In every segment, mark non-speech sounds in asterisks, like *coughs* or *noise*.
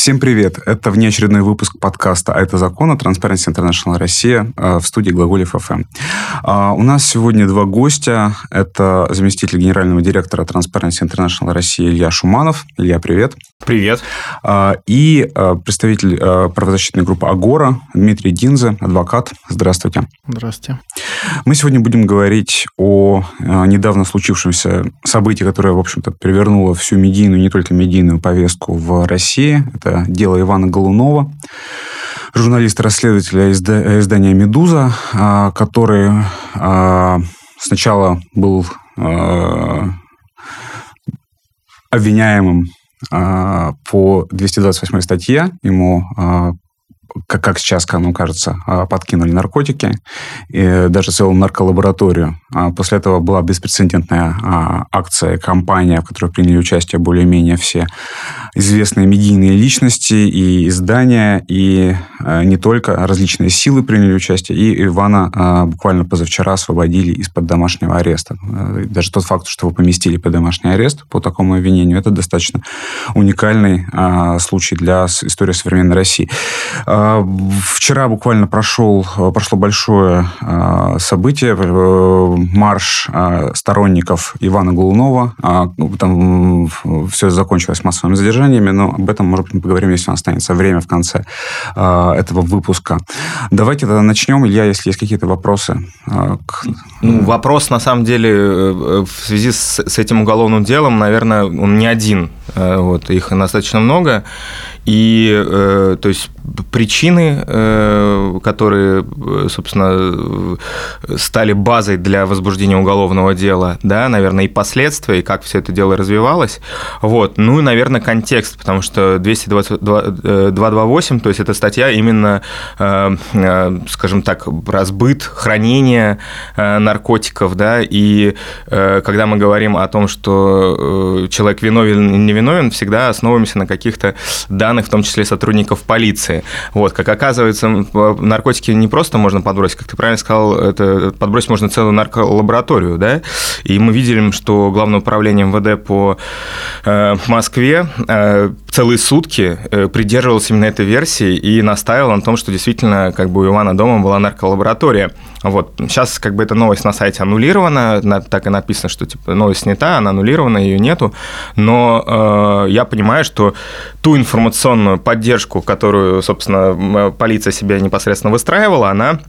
Всем привет! Это внеочередной выпуск подкаста «А это закон» от Transparency International Россия э, в студии Глаголев ФМ. А, у нас сегодня два гостя. Это заместитель генерального директора Transparency International Россия Илья Шуманов. Илья, привет. Привет. А, и э, представитель э, правозащитной группы «Агора» Дмитрий Динзе, адвокат. Здравствуйте. Здравствуйте. Мы сегодня будем говорить о недавно случившемся событии, которое, в общем-то, перевернуло всю медийную, не только медийную повестку в России. Это дело Ивана Голунова, журналиста-расследователя издания «Медуза», а, который а, сначала был а, обвиняемым по 228 статье. Ему как, как сейчас, нам кажется, а, подкинули наркотики, и даже целую нарколабораторию. А после этого была беспрецедентная а, акция, кампания, в которой приняли участие более-менее все известные медийные личности и издания, и не только различные силы приняли участие, и Ивана буквально позавчера освободили из-под домашнего ареста. Даже тот факт, что его поместили под домашний арест по такому обвинению, это достаточно уникальный случай для истории современной России. А, вчера буквально прошел, прошло большое а, событие, э, марш а, сторонников Ивана Голунова. Там все закончилось массовыми задержаниями, но об этом, может быть, мы поговорим, если у нас останется время в конце этого выпуска. Давайте тогда начнем. Илья, если есть какие-то вопросы. Ну, вопрос, на самом деле, э, в связи с, с этим уголовным делом, наверное, он не один. Э, вот, их достаточно много. И, э, то есть, причины, э, которые, собственно, стали базой для возбуждения уголовного дела, да, наверное, и последствия, и как все это дело развивалось. Вот. Ну и, наверное, контекст, потому что 228, э, то есть, это статья именно, э, э, скажем так, разбыт, хранение наркотиков, да, и когда мы говорим о том, что человек виновен или не виновен, всегда основываемся на каких-то данных в том числе сотрудников полиции. Вот, как оказывается, наркотики не просто можно подбросить, как ты правильно сказал, это подбросить можно целую нарколабораторию, да, и мы видели, что Главное управление МВД по э, Москве э, целые сутки э, придерживалось именно этой версии и настаивал на том, что действительно как бы у Ивана дома была нарколаборатория. Вот. Сейчас как бы эта новость на сайте аннулирована, так и написано, что типа новость снята, она аннулирована, ее нету. Но э, я понимаю, что ту информационную поддержку, которую, собственно, полиция себе непосредственно выстраивала, она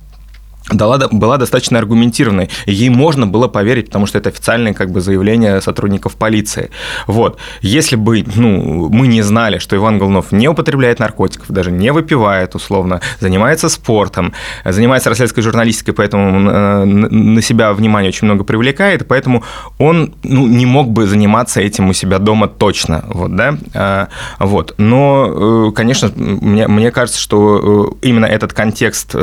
дала, была достаточно аргументированной. Ей можно было поверить, потому что это официальное как бы, заявление сотрудников полиции. Вот. Если бы ну, мы не знали, что Иван Голунов не употребляет наркотиков, даже не выпивает условно, занимается спортом, занимается расследовательской журналистикой, поэтому э, на себя внимание очень много привлекает, поэтому он ну, не мог бы заниматься этим у себя дома точно. Вот, да? А, вот. Но, э, конечно, мне, мне кажется, что э, именно этот контекст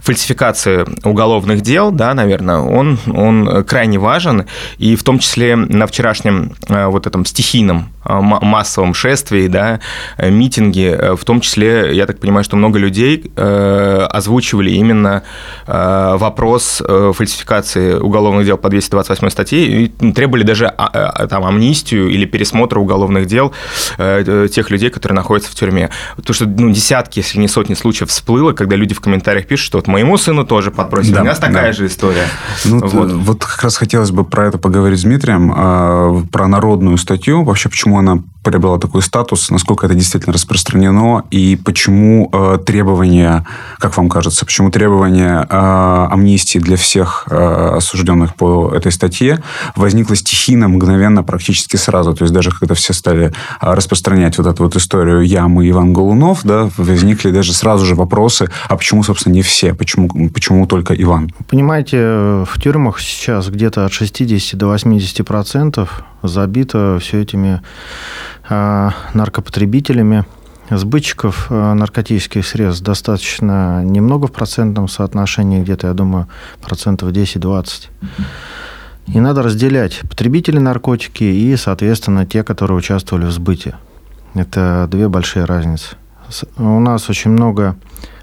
фальсификации уголовных дел, да, наверное, он, он крайне важен, и в том числе на вчерашнем э, вот этом стихийном массовом шествии, да, э, митинге, в том числе, я так понимаю, что много людей озвучивали именно вопрос фальсификации уголовных дел по 228 статье и требовали даже а, а, там, амнистию или пересмотра уголовных дел тех людей, которые находятся в тюрьме. Потому что ну, десятки, если не сотни случаев всплыло, когда люди в комментариях пишут, что вот моему сыну тоже подбросили. Да, У нас такая да. же история. Ну, вот. вот как раз хотелось бы про это поговорить с Дмитрием, а, про народную статью, вообще почему она приобрела такой статус, насколько это действительно распространено, и почему э, требования, как вам кажется, почему требования э, амнистии для всех э, осужденных по этой статье возникло стихийно, мгновенно, практически сразу. То есть даже когда все стали распространять вот эту вот историю «Я, мы, Иван Голунов», да, возникли даже сразу же вопросы, а почему, собственно, не все, почему, почему только Иван? Понимаете, в тюрьмах сейчас где-то от 60 до 80 процентов забито все этими э, наркопотребителями. Сбытчиков э, наркотических средств достаточно немного в процентном соотношении, где-то, я думаю, процентов 10-20. И надо разделять потребители наркотики и, соответственно, те, которые участвовали в сбыте. Это две большие разницы. У нас очень много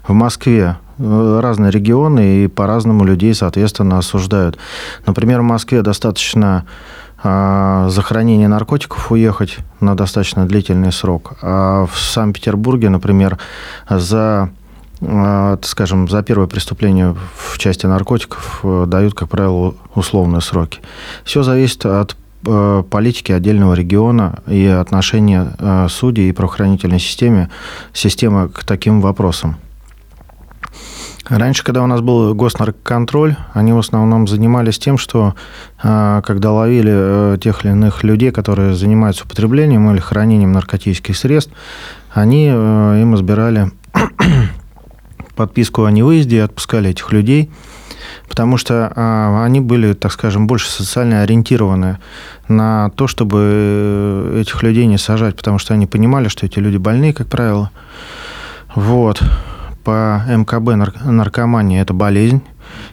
в Москве э, разные регионы и по-разному людей, соответственно, осуждают. Например, в Москве достаточно за хранение наркотиков уехать на достаточно длительный срок. А в Санкт-Петербурге, например, за скажем, за первое преступление в части наркотиков дают, как правило, условные сроки. Все зависит от Э, политики отдельного региона и отношения э, судей и правоохранительной системы, системы к таким вопросам. Раньше, когда у нас был госнаркоконтроль, они в основном занимались тем, что э, когда ловили тех или иных людей, которые занимаются употреблением или хранением наркотических средств, они им избирали *clears throat* подписку о невыезде и отпускали этих людей – потому что а, они были, так скажем, больше социально ориентированы на то, чтобы этих людей не сажать, потому что они понимали, что эти люди больные, как правило. Вот. По МКБ наркомания – это болезнь,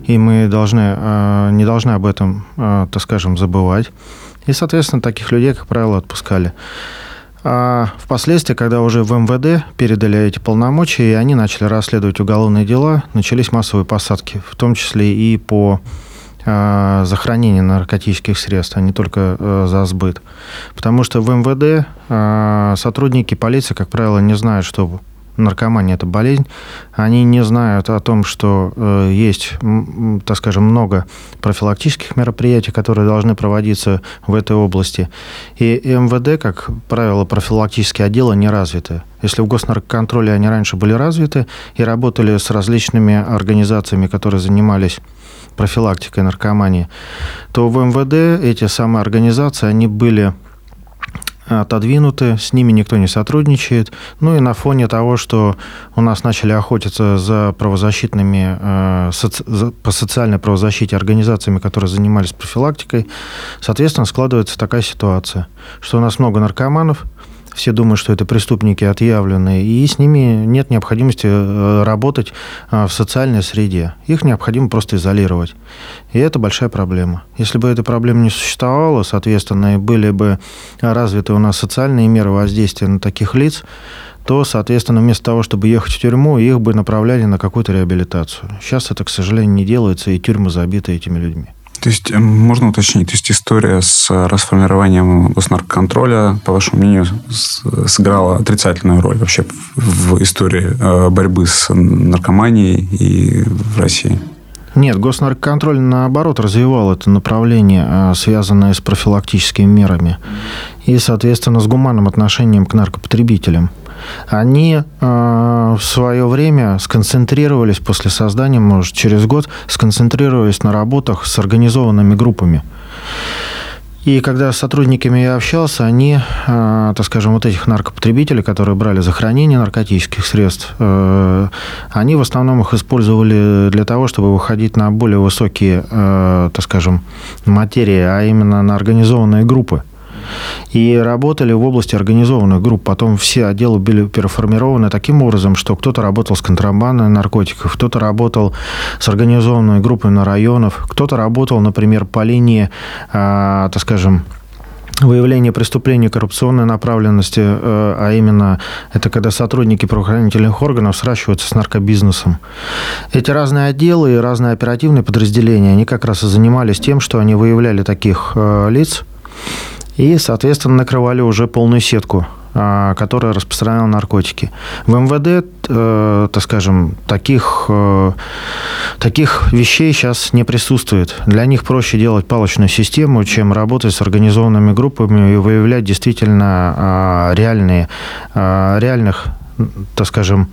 и мы должны, а, не должны об этом, а, так скажем, забывать. И, соответственно, таких людей, как правило, отпускали. А впоследствии, когда уже в МВД передали эти полномочия, и они начали расследовать уголовные дела, начались массовые посадки, в том числе и по э, за наркотических средств, а не только э, за сбыт. Потому что в МВД э, сотрудники полиции, как правило, не знают, что наркомания – это болезнь, они не знают о том, что э, есть, так скажем, много профилактических мероприятий, которые должны проводиться в этой области. И МВД, как правило, профилактические отделы не развиты. Если в госнаркоконтроле они раньше были развиты и работали с различными организациями, которые занимались профилактикой наркомании, то в МВД эти самые организации, они были отодвинуты, с ними никто не сотрудничает. Ну и на фоне того, что у нас начали охотиться за правозащитными, э, по социальной правозащите организациями, которые занимались профилактикой, соответственно, складывается такая ситуация, что у нас много наркоманов, все думают, что это преступники отъявленные, и с ними нет необходимости э, работать э, в социальной среде. Их необходимо просто изолировать. И это большая проблема. Если бы этой проблемы не существовало, соответственно, и были бы развиты у нас социальные меры воздействия на таких лиц, то, соответственно, вместо того, чтобы ехать в тюрьму, их бы направляли на какую-то реабилитацию. Сейчас это, к сожалению, не делается, и тюрьмы забиты этими людьми. То есть, э, можно уточнить, то есть история с расформированием госнаркоконтроля, по вашему мнению, сыграла отрицательную роль вообще в истории э, борьбы с наркоманией и в России? Нет, госнаркоконтроль, наоборот, развивал это направление, э, связанное с профилактическими мерами и, соответственно, с гуманным отношением к наркопотребителям они э, в свое время сконцентрировались после создания, может, через год, сконцентрировались на работах с организованными группами. И когда с сотрудниками я общался, они, э, так скажем, вот этих наркопотребителей, которые брали за хранение наркотических средств, э, они в основном их использовали для того, чтобы выходить на более высокие, э, так скажем, материи, а именно на организованные группы и работали в области организованных групп. Потом все отделы были переформированы таким образом, что кто-то работал с контрабандой наркотиков, кто-то работал с организованной группой на районов, кто-то работал, например, по линии, э, так скажем, выявление преступлений коррупционной направленности, э, а именно это когда сотрудники правоохранительных органов сращиваются с наркобизнесом. Эти разные отделы и разные оперативные подразделения, они как раз и занимались тем, что они выявляли таких э, лиц, и, соответственно, накрывали уже полную сетку а, которая распространяла наркотики. В МВД, э, так скажем, таких, э, таких вещей сейчас не присутствует. Для них проще делать палочную систему, чем работать с организованными группами и выявлять действительно э, реальные, э, реальных, так скажем,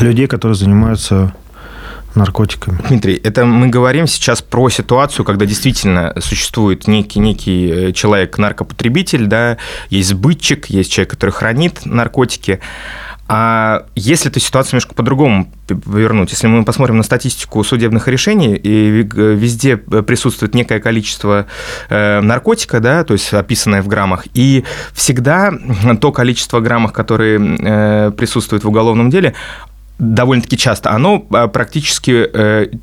людей, которые занимаются наркотиками. Дмитрий, это мы говорим сейчас про ситуацию, когда действительно существует некий, некий э, человек-наркопотребитель, да, есть сбытчик, есть человек, который хранит наркотики. А если эту ситуацию немножко по-другому повернуть, если мы посмотрим на статистику судебных решений, и везде присутствует некое количество э, наркотика, да, то есть описанное в граммах, и всегда то количество граммов, которые э, присутствуют в уголовном деле, довольно-таки часто, оно практически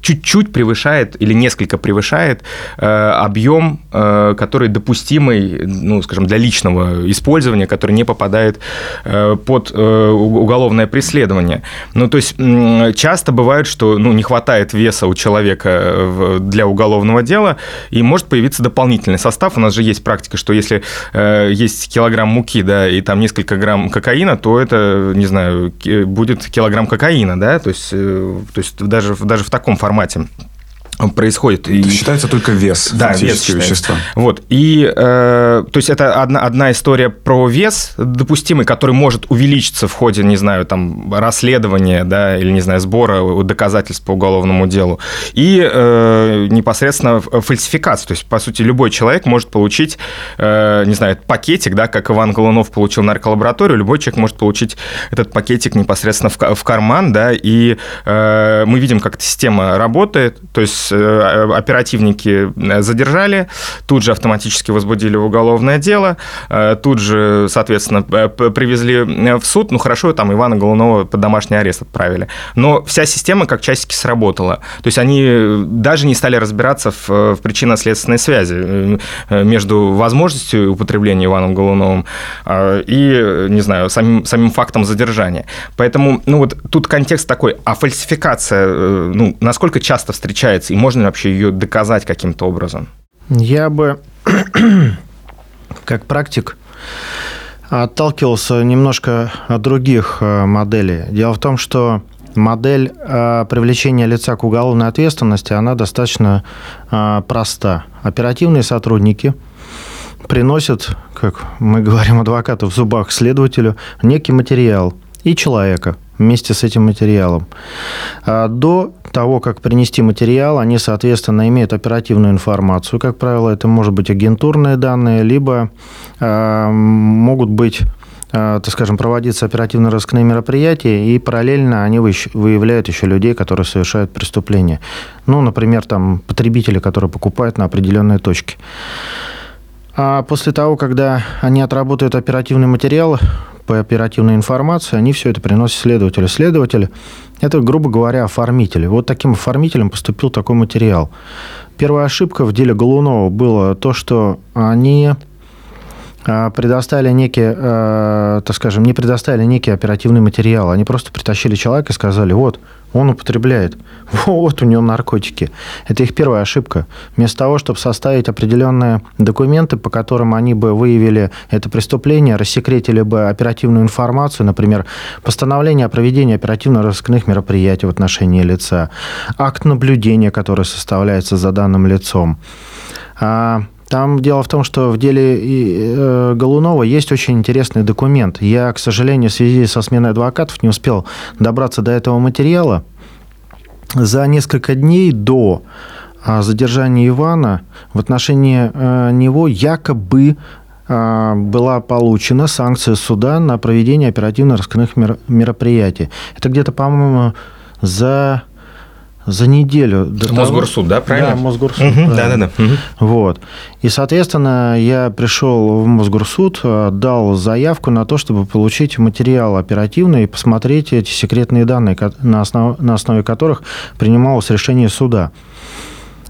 чуть-чуть превышает или несколько превышает объем, который допустимый, ну, скажем, для личного использования, который не попадает под уголовное преследование. Ну, то есть часто бывает, что ну, не хватает веса у человека для уголовного дела, и может появиться дополнительный состав. У нас же есть практика, что если э, есть килограмм муки, да, и там несколько грамм кокаина, то это, не знаю, будет килограмм кокаина, да, то есть, э, то есть даже, даже в таком формате происходит. Это и... считается только вес да, вес вещества. Вот. И, э, то есть, это одна, одна история про вес допустимый, который может увеличиться в ходе, не знаю, там, расследования, да, или, не знаю, сбора доказательств по уголовному делу. И э, непосредственно фальсификация. То есть, по сути, любой человек может получить, э, не знаю, пакетик, да, как Иван Голунов получил нарколабораторию, любой человек может получить этот пакетик непосредственно в, в карман, да, и э, мы видим, как эта система работает. То есть, оперативники э, задержали, тут же автоматически возбудили уголовное дело, э, тут же, соответственно, привезли в суд. Ну, хорошо, там Ивана Голунова под домашний арест отправили. Но вся система как часики сработала. То есть они даже не стали разбираться в, в причинно-следственной связи между возможностью употребления Иваном Голуновым и, не знаю, самим, самим фактом задержания. Поэтому, ну вот тут контекст такой, а фальсификация, ну, насколько часто встречается и можно ли вообще ее доказать каким-то образом? Я бы, как практик, отталкивался немножко от других э, моделей. Дело в том, что модель э, привлечения лица к уголовной ответственности, она достаточно э, проста. Оперативные сотрудники приносят, как мы говорим адвокаты в зубах следователю, некий материал и человека – вместе с этим материалом. А до того, как принести материал, они, соответственно, имеют оперативную информацию. Как правило, это может быть агентурные данные, либо э, могут быть так скажем, проводиться оперативно-розыскные мероприятия, и параллельно они выявляют еще людей, которые совершают преступления. Ну, например, там потребители, которые покупают на определенные точки. А после того, когда они отработают оперативный материал, по оперативной информации, они все это приносят следователю. Следователь – это, грубо говоря, оформитель. Вот таким оформителем поступил такой материал. Первая ошибка в деле Голунова была то, что они предоставили некий, а, так скажем, не предоставили некий оперативный материал. Они просто притащили человека и сказали, вот, он употребляет. *laughs* Вот у него наркотики. Это их первая ошибка. Вместо того, чтобы составить определенные документы, по которым они бы выявили это преступление, рассекретили бы оперативную информацию, например, постановление о проведении оперативно-розыскных мероприятий в отношении лица, акт наблюдения, который составляется за данным лицом, а, там дело в том, что в деле э, Голунова есть очень интересный документ. Я, к сожалению, в связи со сменой адвокатов не успел добраться до этого материала. За несколько дней до а, задержания Ивана в отношении э, него якобы а, была получена санкция суда на проведение оперативно-розыскных мероприятий. Это где-то, по-моему, за за неделю до Мосгорсуд, того... да, правильно? Да, Мосгорсуд. Угу, да, да, да. Угу. Вот. И, соответственно, я пришел в Мосгорсуд, дал заявку на то, чтобы получить материал оперативный и посмотреть эти секретные данные, на, основ... на основе которых принималось решение суда.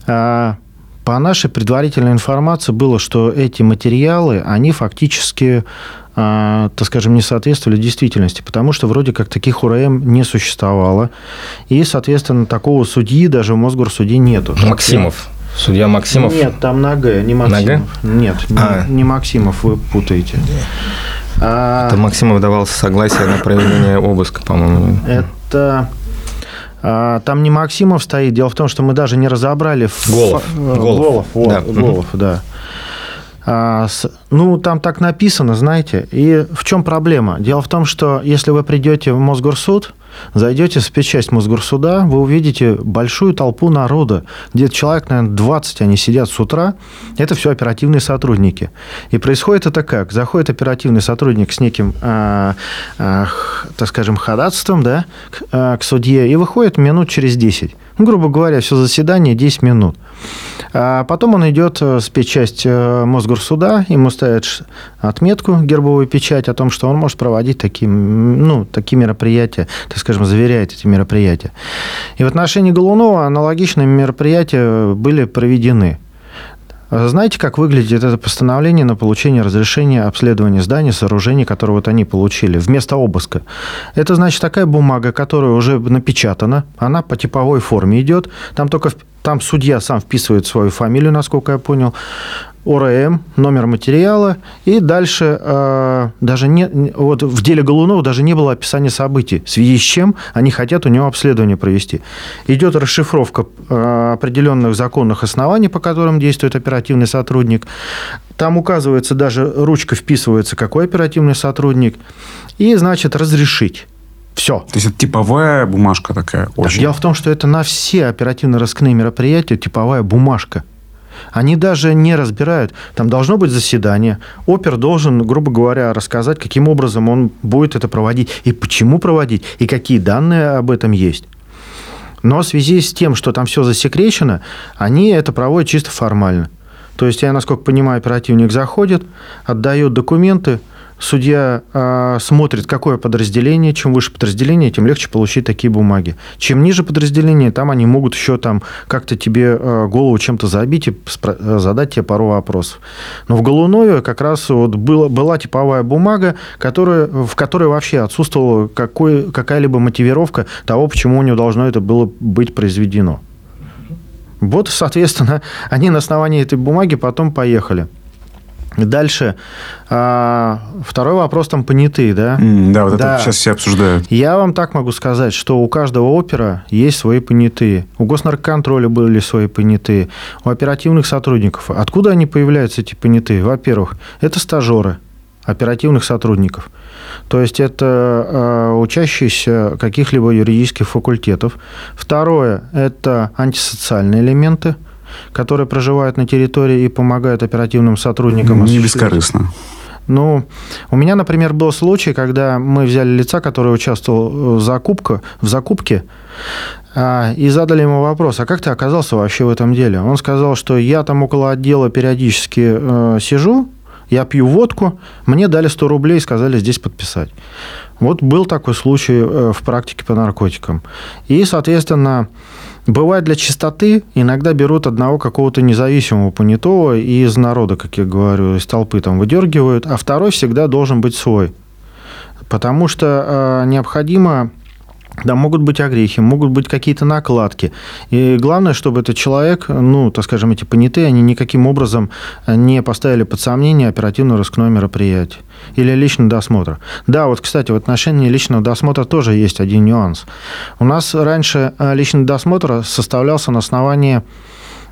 А, по нашей предварительной информации было, что эти материалы, они фактически так скажем, не соответствовали действительности, потому что вроде как таких УРМ не существовало, и, соответственно, такого судьи даже в Мосгорсуде нету. Максимов. Судья Максимов? Нет, там на Г, не Максимов. На Г? Нет, а. не, не Максимов, вы путаете. А... Это Максимов давал согласие на проведение обыска, по-моему. Это... А, там не Максимов стоит. Дело в том, что мы даже не разобрали... Голов. Голов. Голов, вот, да. Голов, да. А, ну, там так написано, знаете. И в чем проблема? Дело в том, что если вы придете в Мосгорсуд, зайдете в спецчасть Мосгорсуда, вы увидите большую толпу народа, где человек, наверное, 20, они сидят с утра. Это все оперативные сотрудники. И происходит это как? Заходит оперативный сотрудник с неким, э, э, так скажем, ходатайством да, к, э, к судье и выходит минут через 10. Ну, грубо говоря, все заседание 10 минут. А потом он идет в спецчасть Мосгорсуда, ему ставят отметку, гербовую печать о том, что он может проводить такие, ну, такие мероприятия, так скажем, заверяет эти мероприятия. И в отношении Голунова аналогичные мероприятия были проведены. Знаете, как выглядит это постановление на получение разрешения обследования здания, сооружений, которое вот они получили, вместо обыска? Это, значит, такая бумага, которая уже напечатана, она по типовой форме идет, там только там судья сам вписывает свою фамилию, насколько я понял. ОРМ, номер материала, и дальше э, даже не, вот в деле Голунова даже не было описания событий, в связи с чем они хотят у него обследование провести. Идет расшифровка э, определенных законных оснований, по которым действует оперативный сотрудник. Там указывается, даже ручка вписывается, какой оперативный сотрудник, и, значит, разрешить. Все. То есть это типовая бумажка такая? Очень. Дело в том, что это на все оперативно-розыскные мероприятия типовая бумажка. Они даже не разбирают. Там должно быть заседание. Опер должен, грубо говоря, рассказать, каким образом он будет это проводить, и почему проводить, и какие данные об этом есть. Но в связи с тем, что там все засекречено, они это проводят чисто формально. То есть, я, насколько понимаю, оперативник заходит, отдает документы, судья э, смотрит, какое подразделение, чем выше подразделение, тем легче получить такие бумаги. Чем ниже подразделение, там они могут еще там как-то тебе э, голову чем-то забить и задать тебе пару вопросов. Но в Голунове как раз вот было, была типовая бумага, которая, в которой вообще отсутствовала какой, какая-либо мотивировка того, почему у него должно это было быть произведено. Вот, соответственно, *laughs* они на основании этой бумаги потом поехали. Дальше. А, второй вопрос там понятые, да? Mm, да, вот да. это сейчас все обсуждают. Я вам так могу сказать, что у каждого опера есть свои понятые. У госнаркоконтроля были свои понятые. У оперативных сотрудников. Откуда они появляются, эти понятые? Во-первых, это стажеры оперативных сотрудников. То есть это э, учащиеся каких-либо юридических факультетов. Второе – это антисоциальные элементы – которые проживают на территории и помогают оперативным сотрудникам. Не бескорыстно. Ну, у меня, например, был случай, когда мы взяли лица, который участвовал в, закупке, в закупке, а, и задали ему вопрос, а как ты оказался вообще в этом деле? Он сказал, что я там около отдела периодически э, сижу, я пью водку, мне дали 100 рублей и сказали здесь подписать. Вот был такой случай э, в практике по наркотикам. И, соответственно, Бывает для чистоты, иногда берут одного какого-то независимого понятого и из народа, как я говорю, из толпы там выдергивают, а второй всегда должен быть свой. Потому что э, необходимо да, могут быть огрехи, могут быть какие-то накладки. И главное, чтобы этот человек, ну, так скажем, эти понятые, они никаким образом не поставили под сомнение оперативно-розыскное мероприятие или личный досмотр. Да, вот, кстати, в отношении личного досмотра тоже есть один нюанс. У нас раньше э, личный досмотр составлялся на основании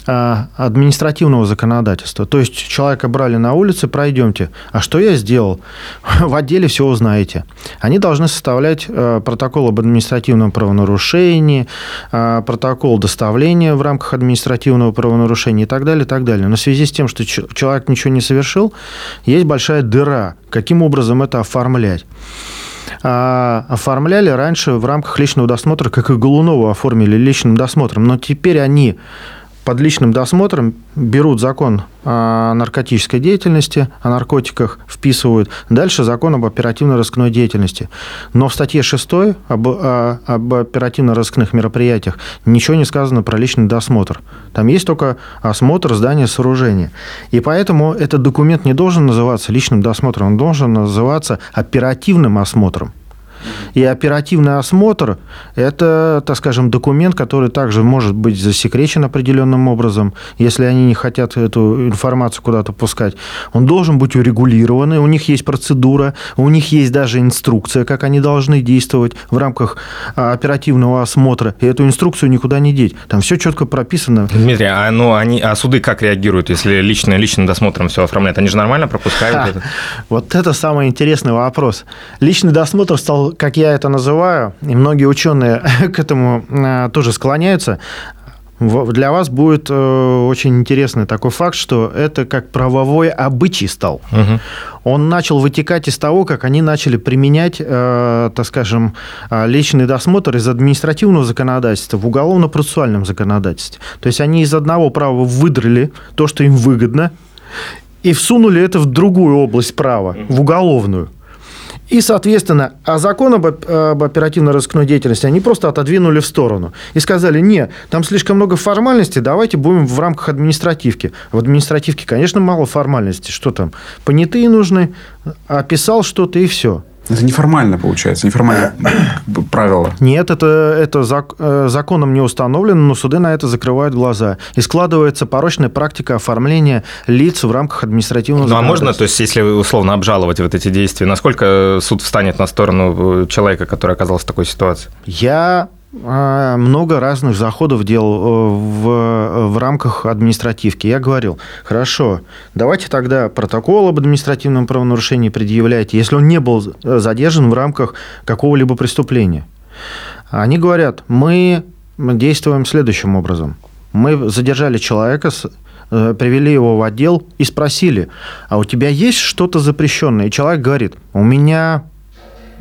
административного законодательства. То есть человека брали на улице, пройдемте. А что я сделал? *laughs* В отделе все узнаете. Они должны составлять э, протокол об административном правонарушении, э, протокол доставления в рамках административного правонарушения и так далее, и так далее. Но в связи с тем, что человек ничего не совершил, есть большая дыра. Каким образом это оформлять? А, оформляли раньше в рамках личного досмотра, как и Голунова оформили личным досмотром, но теперь они под личным досмотром берут закон о наркотической деятельности, о наркотиках вписывают, дальше закон об оперативно-розыскной деятельности. Но в статье 6 об, об оперативно-розыскных мероприятиях ничего не сказано про личный досмотр. Там есть только осмотр здания сооружения. И поэтому этот документ не должен называться личным досмотром, он должен называться оперативным осмотром. И оперативный осмотр – это, так скажем, документ, который также может быть засекречен определенным образом, если они не хотят эту информацию куда-то пускать. Он должен быть урегулирован, у них есть процедура, у них есть даже инструкция, как они должны действовать в рамках а, оперативного осмотра. И эту инструкцию никуда не деть. Там все четко прописано. Дмитрий, а, ну, они, а суды как реагируют, если лично, личным досмотром все оформляют? Они же нормально пропускают Ха, это? Вот это самый интересный вопрос. Личный досмотр стал как я это называю, и многие ученые *laughs* к этому э, тоже склоняются, для вас будет э, очень интересный такой факт, что это как правовой обычай стал. Угу. он начал вытекать из того, как они начали применять, э, так скажем, личный досмотр из административного законодательства в уголовно-процессуальном законодательстве. То есть они из одного права выдрали то, что им выгодно, и всунули это в другую область права, в уголовную. И, соответственно, а закон об, об оперативно-розыскной деятельности они просто отодвинули в сторону. И сказали, нет, там слишком много формальностей, давайте будем в рамках административки. В административке, конечно, мало формальностей. Что там? Понятые нужны, описал что-то и все. Это неформально получается, неформальное *coughs* правило. Нет, это, это зак, э, законом не установлено, но суды на это закрывают глаза. И складывается порочная практика оформления лиц в рамках административного Ну, а можно, то есть, если условно обжаловать вот эти действия, насколько суд встанет на сторону э, человека, который оказался в такой ситуации? Я много разных заходов делал э, в, в рамках административки. Я говорил, хорошо, давайте тогда протокол об административном правонарушении предъявляйте, если он не был задержан в рамках какого-либо преступления. Они говорят, мы действуем следующим образом. Мы задержали человека, э, привели его в отдел и спросили, а у тебя есть что-то запрещенное? И человек говорит, у меня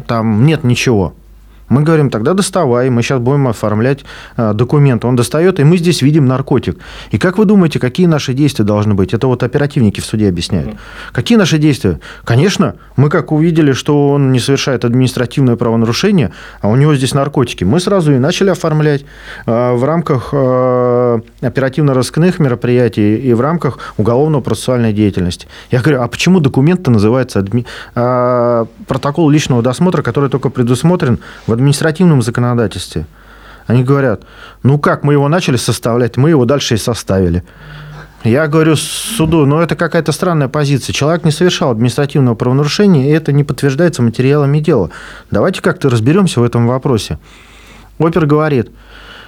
там нет ничего. Мы говорим, тогда доставай, мы сейчас будем оформлять э, документы. Он достает, и мы здесь видим наркотик. И как вы думаете, какие наши действия должны быть? Это вот оперативники в суде объясняют. Mm. Какие наши действия? Конечно, мы как увидели, что он не совершает административное правонарушение, а у него здесь наркотики, мы сразу и начали оформлять э, в рамках э, оперативно-розыскных мероприятий и в рамках уголовно-процессуальной деятельности. Я говорю, а почему документ называется адми... протокол личного досмотра, который только предусмотрен в административном законодательстве. Они говорят, ну как, мы его начали составлять, мы его дальше и составили. Я говорю суду, ну это какая-то странная позиция. Человек не совершал административного правонарушения, и это не подтверждается материалами дела. Давайте как-то разберемся в этом вопросе. Опер говорит,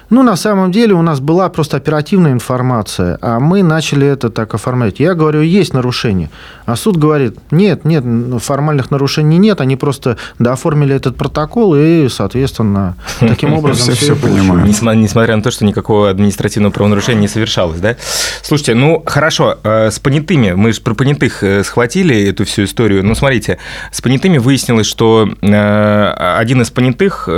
ну, на самом деле у нас была просто оперативная информация, а мы начали это так оформлять. Я говорю, есть нарушение. А суд говорит, нет, нет, формальных нарушений нет, они просто дооформили этот протокол и, соответственно, *laughs* таким образом... Все, все понимаю. Несмотря на то, что никакого административного правонарушения не совершалось, да? Слушайте, ну, хорошо, э, с понятыми, мы же про понятых э, схватили эту всю историю. Ну, смотрите, с понятыми выяснилось, что э, один из понятых,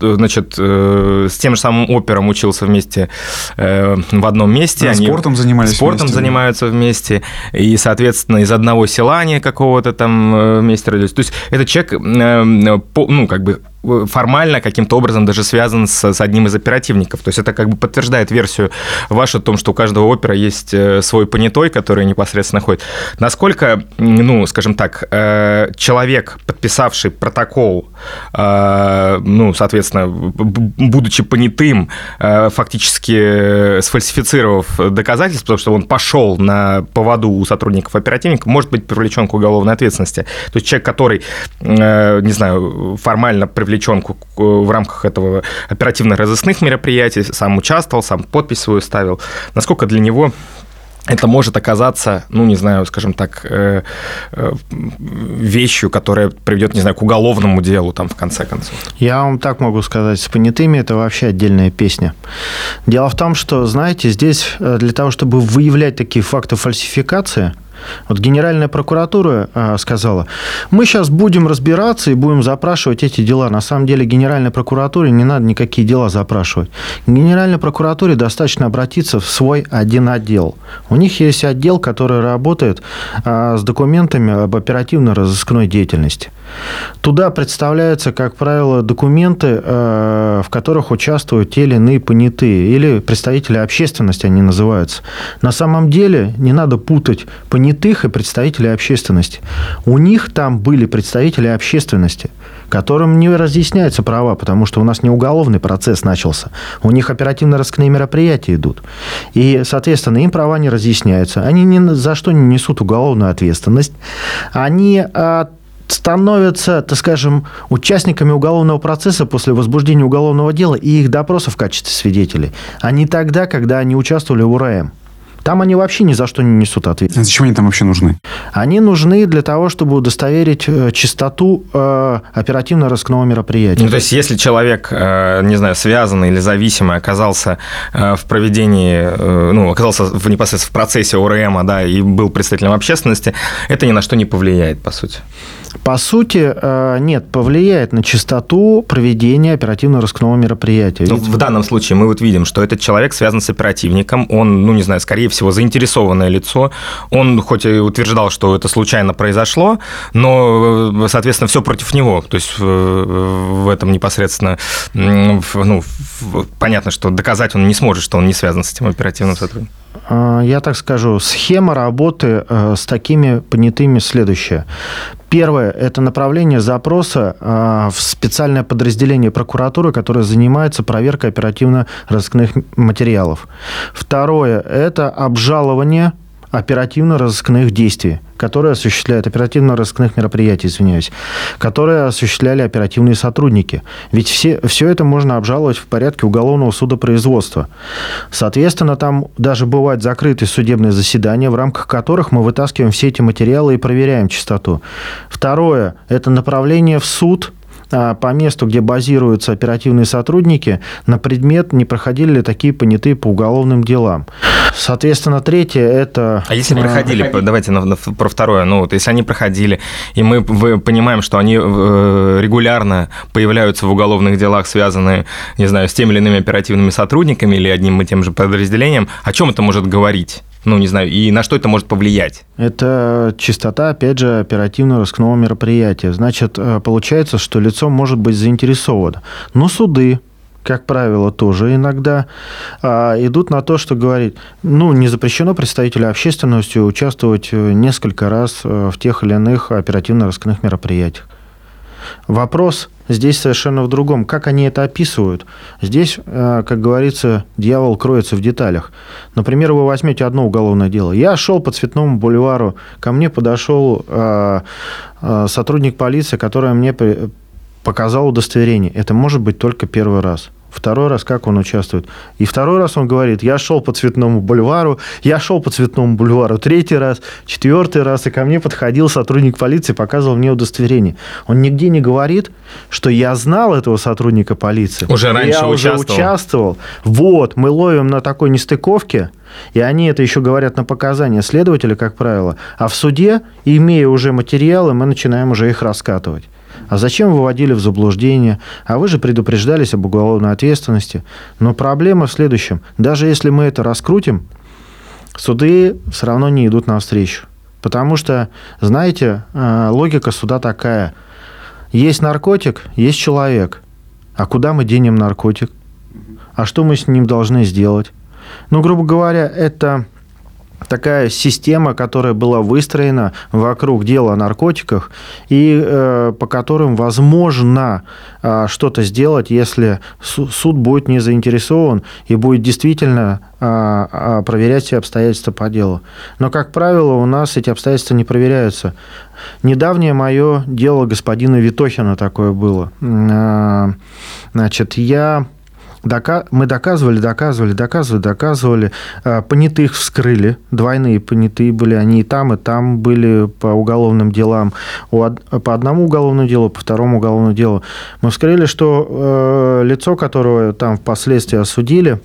значит, с тем же самым опером учился вместе э, в одном месте. Да, они спортом занимались Спортом вместе. занимаются вместе. И, соответственно, из одного села они какого-то там э, вместе родились. То есть этот человек, э, ну, как бы формально каким-то образом даже связан с, с одним из оперативников. То есть это как бы подтверждает версию вашу о том, что у каждого опера есть э, свой понятой, который непосредственно ходит. Насколько, ну, скажем так, э, человек, подписавший протокол, э, ну, соответственно, будучи понятым, фактически сфальсифицировав доказательства, потому что он пошел на поводу у сотрудников оперативника, может быть привлечен к уголовной ответственности. То есть человек, который, не знаю, формально привлечен в рамках этого оперативно-розыскных мероприятий, сам участвовал, сам подпись свою ставил. Насколько для него это может оказаться, ну, не знаю, скажем так, э, э, вещью, которая приведет, не знаю, к уголовному делу, там, в конце концов. Я вам так могу сказать, с понятыми это вообще отдельная песня. Дело в том, что, знаете, здесь э, для того, чтобы выявлять такие факты фальсификации – вот Генеральная прокуратура а, сказала, мы сейчас будем разбираться и будем запрашивать эти дела. На самом деле Генеральной прокуратуре не надо никакие дела запрашивать. Генеральной прокуратуре достаточно обратиться в свой один отдел. У них есть отдел, который работает а, с документами об оперативно-розыскной деятельности. Туда представляются, как правило, документы, а, в которых участвуют те или иные понятые, или представители общественности они называются. На самом деле не надо путать понятых и представителей общественности. У них там были представители общественности, которым не разъясняются права, потому что у нас не уголовный процесс начался. У них оперативно-розыскные мероприятия идут. И, соответственно, им права не разъясняются. Они ни за что не несут уголовную ответственность. Они а, становятся, так скажем, участниками уголовного процесса после возбуждения уголовного дела и их допроса в качестве свидетелей, а не тогда, когда они участвовали в УРАМ. Там они вообще ни за что не несут ответственность. Зачем они там вообще нужны? Они нужны для того, чтобы удостоверить э, чистоту э, оперативно-розыскного мероприятия. Ну, то есть, если человек, э, не знаю, связанный или зависимый оказался э, в проведении, э, ну, оказался в, непосредственно в процессе ОРМ, да, и был представителем общественности, это ни на что не повлияет, по сути. По сути, э, нет, повлияет на частоту проведения оперативно-розыскного мероприятия. Ну, в данном случае мы вот видим, что этот человек связан с оперативником, он, ну, не знаю, скорее всего, заинтересованное лицо, он хоть и утверждал, что это случайно произошло, но, э, соответственно, все против него, то есть в этом непосредственно, ну, понятно, что доказать он не сможет, что он не связан с этим оперативным сотрудником. Э, я так скажу, схема работы с такими понятыми следующая. Первое – это направление запроса а, в специальное подразделение прокуратуры, которое занимается проверкой оперативно-розыскных материалов. Второе – это обжалование оперативно-розыскных действий, которые осуществляют оперативно-розыскных мероприятий, извиняюсь, которые осуществляли оперативные сотрудники. Ведь все, все это можно обжаловать в порядке уголовного судопроизводства. Соответственно, там даже бывают закрытые судебные заседания, в рамках которых мы вытаскиваем все эти материалы и проверяем чистоту. Второе – это направление в суд – по месту, где базируются оперативные сотрудники, на предмет, не проходили ли такие понятые по уголовным делам. Соответственно, третье – это… А если проходили, проходили. давайте на, на, про второе, ну вот если они проходили, и мы понимаем, что они э, регулярно появляются в уголовных делах, связанные, не знаю, с теми или иными оперативными сотрудниками или одним и тем же подразделением, о чем это может говорить? Ну, не знаю, и на что это может повлиять? Это чистота, опять же, оперативно-розыскного мероприятия. Значит, э, получается, что лицо может быть заинтересовано. Но суды, как правило, тоже иногда а, идут на то, что говорит, ну, не запрещено представителю общественности участвовать э, несколько раз э, в тех или иных оперативно-розыскных мероприятиях. Вопрос здесь совершенно в другом. Как они это описывают? Здесь, э, как говорится, дьявол кроется в деталях. Например, вы возьмете одно уголовное дело. Я шел по Цветному бульвару, ко мне подошел э, э, сотрудник полиции, который мне показал удостоверение. Это может быть только первый раз. Второй раз, как он участвует. И второй раз он говорит, я шел по Цветному бульвару, я шел по Цветному бульвару третий раз, четвертый раз, и ко мне подходил сотрудник полиции, показывал мне удостоверение. Он нигде не говорит, что я знал этого сотрудника полиции. Уже раньше я участвовал. уже участвовал. Вот, мы ловим на такой нестыковке, и они это еще говорят на показания следователя, как правило. А в суде, имея уже материалы, мы начинаем уже их раскатывать. А зачем выводили в заблуждение? А вы же предупреждались об уголовной ответственности. Но проблема в следующем. Даже если мы это раскрутим, суды все равно не идут навстречу. Потому что, знаете, э, логика суда такая. Есть наркотик, есть человек. А куда мы денем наркотик? А что мы с ним должны сделать? Ну, грубо говоря, это такая система, которая была выстроена вокруг дела о наркотиках и э, по которым возможно э, что-то сделать, если суд будет не заинтересован и будет действительно э, проверять все обстоятельства по делу. Но, как правило, у нас эти обстоятельства не проверяются. Недавнее мое дело господина Витохина такое было. Э, значит, я Мы доказывали, доказывали, доказывали, доказывали. А, понятых вскрыли. Двойные понятые были. Они и там, и там были по уголовным делам. По одному уголовному делу, по второму уголовному делу. Мы вскрыли, что э, лицо, которого там впоследствии осудили,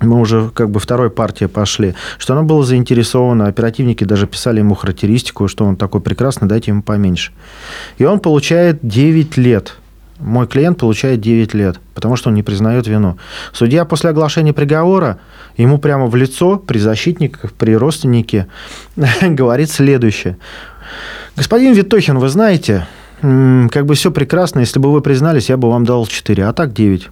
мы уже как бы второй партии пошли, что оно было заинтересовано, оперативники даже писали ему характеристику, что он такой прекрасный, дайте ему поменьше. И он получает 9 лет мой клиент получает 9 лет, потому что он не признает вину. Судья после оглашения приговора ему прямо в лицо при защитниках, при родственнике *laughs* говорит следующее. Господин Витохин, вы знаете, как бы все прекрасно, если бы вы признались, я бы вам дал 4, а так 9.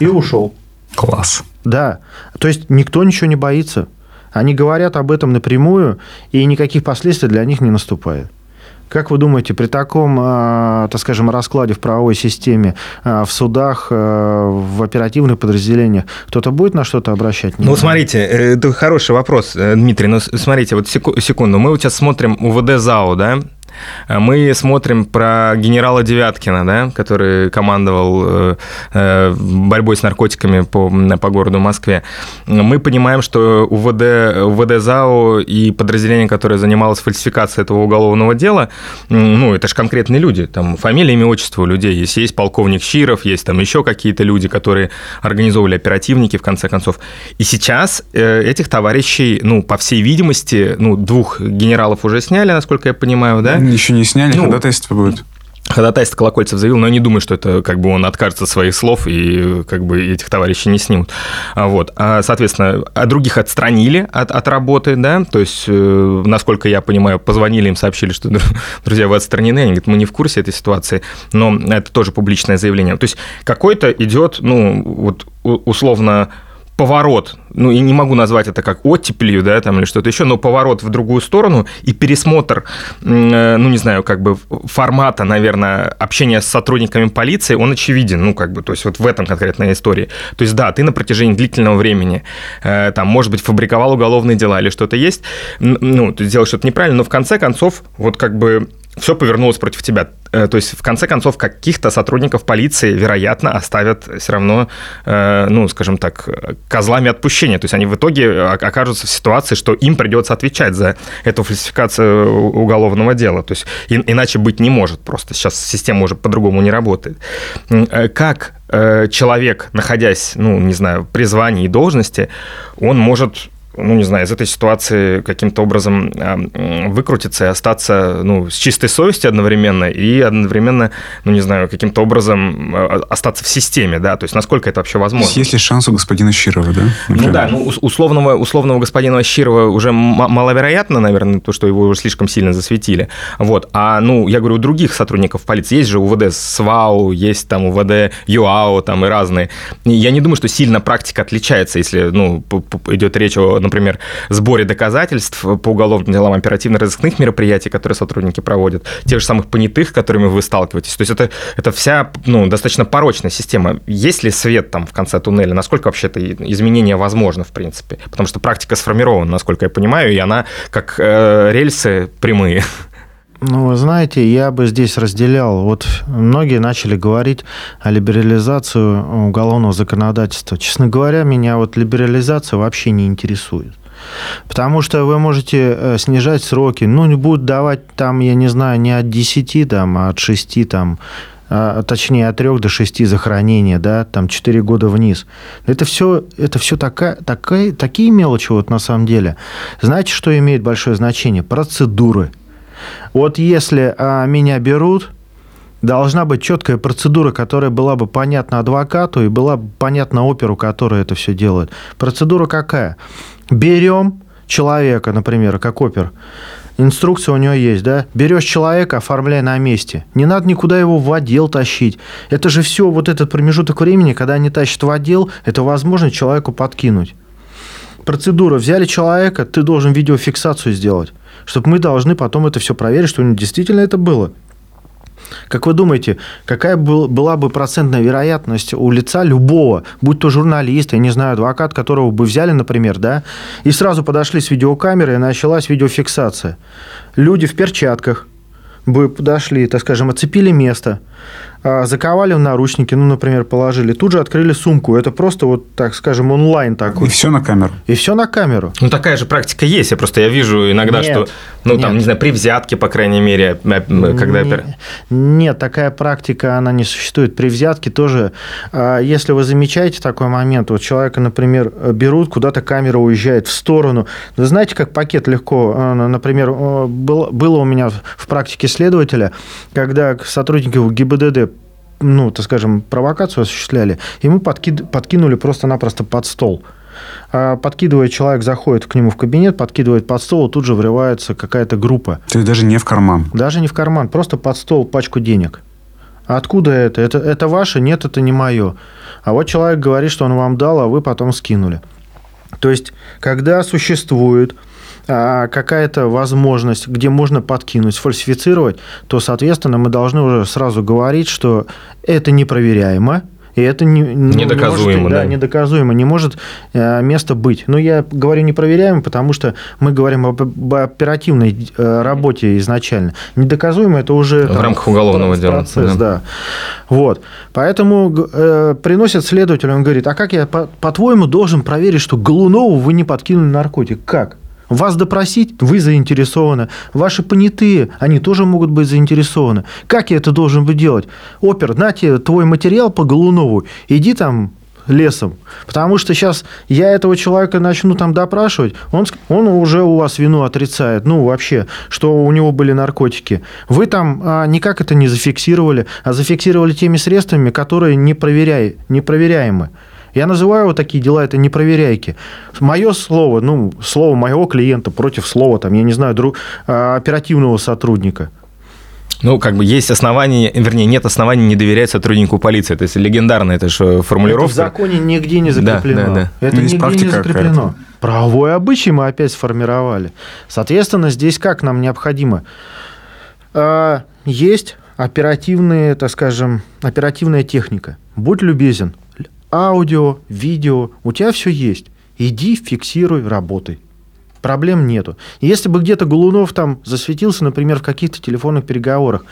И ушел. Класс. Да. То есть никто ничего не боится. Они говорят об этом напрямую, и никаких последствий для них не наступает. Как вы думаете, при таком, а, так скажем, раскладе в правовой системе, а, в судах, а, в оперативных подразделениях, кто-то будет на что-то обращать внимание? Ну, смотрите, э, это хороший вопрос, э, Дмитрий. Ну, смотрите, вот секунду. Мы вот сейчас смотрим УВД ЗАО, да? Мы смотрим про генерала Девяткина, да, который командовал борьбой с наркотиками по, по городу Москве. Мы понимаем, что УВД, УВД ЗАО и подразделение, которое занималось фальсификацией этого уголовного дела, ну, это же конкретные люди, там фамилия, имя, отчество людей есть. Есть полковник Щиров, есть там еще какие-то люди, которые организовывали оперативники, в конце концов. И сейчас э, этих товарищей, ну, по всей видимости, ну, двух генералов уже сняли, насколько я понимаю, да? Еще не сняли, ну, ходатайство будет ходатайство Колокольцев заявил, но я не думаю, что это как бы он откажется от своих слов и как бы этих товарищей не снимут. А вот. А, соответственно, а других отстранили от, от работы, да, то есть, э, насколько я понимаю, позвонили им, сообщили, что, *laughs* друзья, вы отстранены, они говорят, мы не в курсе этой ситуации, но это тоже публичное заявление. То есть, какой-то идет, ну, вот условно поворот, ну, я не могу назвать это как оттепелью, да, там, или что-то еще, но поворот в другую сторону и пересмотр, э, ну, не знаю, как бы формата, наверное, общения с сотрудниками полиции, он очевиден, ну, как бы, то есть вот в этом конкретной истории. То есть, да, ты на протяжении длительного времени, э, там, может быть, фабриковал уголовные дела или что-то есть, ну, ты делаешь что-то неправильно, но в конце концов, вот как бы все повернулось против тебя. Э, то есть, в конце концов, каких-то сотрудников полиции, вероятно, оставят все равно, э, ну, скажем так, козлами отпущения. То есть, они в итоге окажутся в ситуации, что им придется отвечать за эту фальсификацию уголовного дела. То есть, иначе быть не может просто. Сейчас система уже по-другому не работает. Э, как человек, находясь, ну, не знаю, при звании и должности, он может ну, не знаю, из этой ситуации каким-то образом а, выкрутиться и остаться, ну, с чистой совестью одновременно и одновременно, ну, не знаю, каким-то образом а, остаться в системе, да, то есть насколько это вообще возможно. То есть, есть ли шанс у господина Щирова, да? Например? Ну да, ну, условного, условного господина Щирова уже маловероятно, наверное, то, что его уже слишком сильно засветили, вот, а, ну, я говорю, у других сотрудников полиции есть же УВД СВАУ, есть там УВД ЮАУ, там и разные. Я не думаю, что сильно практика отличается, если, ну, идет речь о например, сборе доказательств по уголовным делам оперативно-розыскных мероприятий, которые сотрудники проводят, тех же самых понятых, которыми вы сталкиваетесь. То есть это, это вся ну, достаточно порочная система. Есть ли свет там в конце туннеля? Насколько вообще это изменение возможно, в принципе? Потому что практика сформирована, насколько я понимаю, и она как э, рельсы прямые. *laughs* Ну, вы знаете, я бы здесь разделял. Вот многие начали говорить о либерализации уголовного законодательства. Честно говоря, меня вот либерализация вообще не интересует. Потому что вы можете э, снижать сроки, ну, не будут давать там, я не знаю, не от 10, там, а от 6, там, а, точнее, от 3 до 6 за хранение, да, там 4 года вниз. Это все, это все такая, такая, такие мелочи вот на самом деле. Знаете, что имеет большое значение? Процедуры – вот если а, меня берут, должна быть четкая процедура, которая была бы понятна адвокату и была бы понятна оперу, которая это все делает. Процедура какая? Берем человека, например, как опер, инструкция у него есть, да? Берешь человека, оформляй на месте. Не надо никуда его в отдел тащить. Это же все, вот этот промежуток времени, когда они тащат в отдел, это возможно человеку подкинуть. Процедура. Взяли человека, ты должен видеофиксацию сделать чтобы мы должны потом это все проверить, что действительно это было. Как вы думаете, какая была бы процентная вероятность у лица любого, будь то журналист, я не знаю, адвокат, которого бы взяли, например, да, и сразу подошли с видеокамерой, и началась видеофиксация. Люди в перчатках бы подошли, так скажем, оцепили место, заковали в наручники, ну, например, положили, тут же открыли сумку. Это просто вот, так скажем, онлайн такой. И все на камеру. И все на камеру. Ну, такая же практика есть. Я просто я вижу иногда, нет, что, ну, нет. там, не знаю, при взятке, по крайней мере, когда... Нет, нет, такая практика, она не существует. При взятке тоже, а, если вы замечаете такой момент, вот человека, например, берут, куда-то камера уезжает в сторону. Вы знаете, как пакет легко, а, например, было у меня в практике следователя, когда сотрудники ГИБДД ну, так скажем, провокацию осуществляли, ему подкид, подкинули просто-напросто под стол. А подкидывает человек, заходит к нему в кабинет, подкидывает под стол, тут же врывается какая-то группа. То есть даже не в карман? Даже не в карман, просто под стол пачку денег. А откуда это? это? Это ваше? Нет, это не мое. А вот человек говорит, что он вам дал, а вы потом скинули. То есть, когда существует какая-то возможность, где можно подкинуть, сфальсифицировать, то, соответственно, мы должны уже сразу говорить, что это непроверяемо, И это не, недоказуемо, не может, да, да. недоказуемо, не может э, место быть. Но я говорю непроверяемо, потому что мы говорим об, об оперативной э, работе изначально. Недоказуемо это уже в там, рамках уголовного процесс, дела. Процесс, да. да. Вот. Поэтому э, приносит следователь, он говорит, а как я, по- по-твоему, должен проверить, что Голунову вы не подкинули наркотик? Как? Вас допросить, вы заинтересованы. Ваши понятые, они тоже могут быть заинтересованы. Как я это должен бы делать? Опер, на тебе твой материал по Голунову, иди там лесом. Потому что сейчас я этого человека начну там допрашивать, он, он уже у вас вину отрицает, ну, вообще, что у него были наркотики. Вы там а, никак это не зафиксировали, а зафиксировали теми средствами, которые не, проверяй, не проверяемы. Я называю вот такие дела, это непроверяйки. Мое слово, ну, слово моего клиента против слова, там, я не знаю, друг, а, оперативного сотрудника. Ну, как бы есть основания, вернее, нет оснований не доверять сотруднику полиции. То есть легендарная это же формулировка. Это в законе нигде не закреплено. Да, да, да. Это ну, нигде не закреплено. Правовой обычай мы опять сформировали. Соответственно, здесь как нам необходимо? А, есть оперативные, так скажем, оперативная техника. Будь любезен, аудио, видео, у тебя все есть. Иди, фиксируй, работай. Проблем нету. Если бы где-то Голунов там засветился, например, в каких-то телефонных переговорах,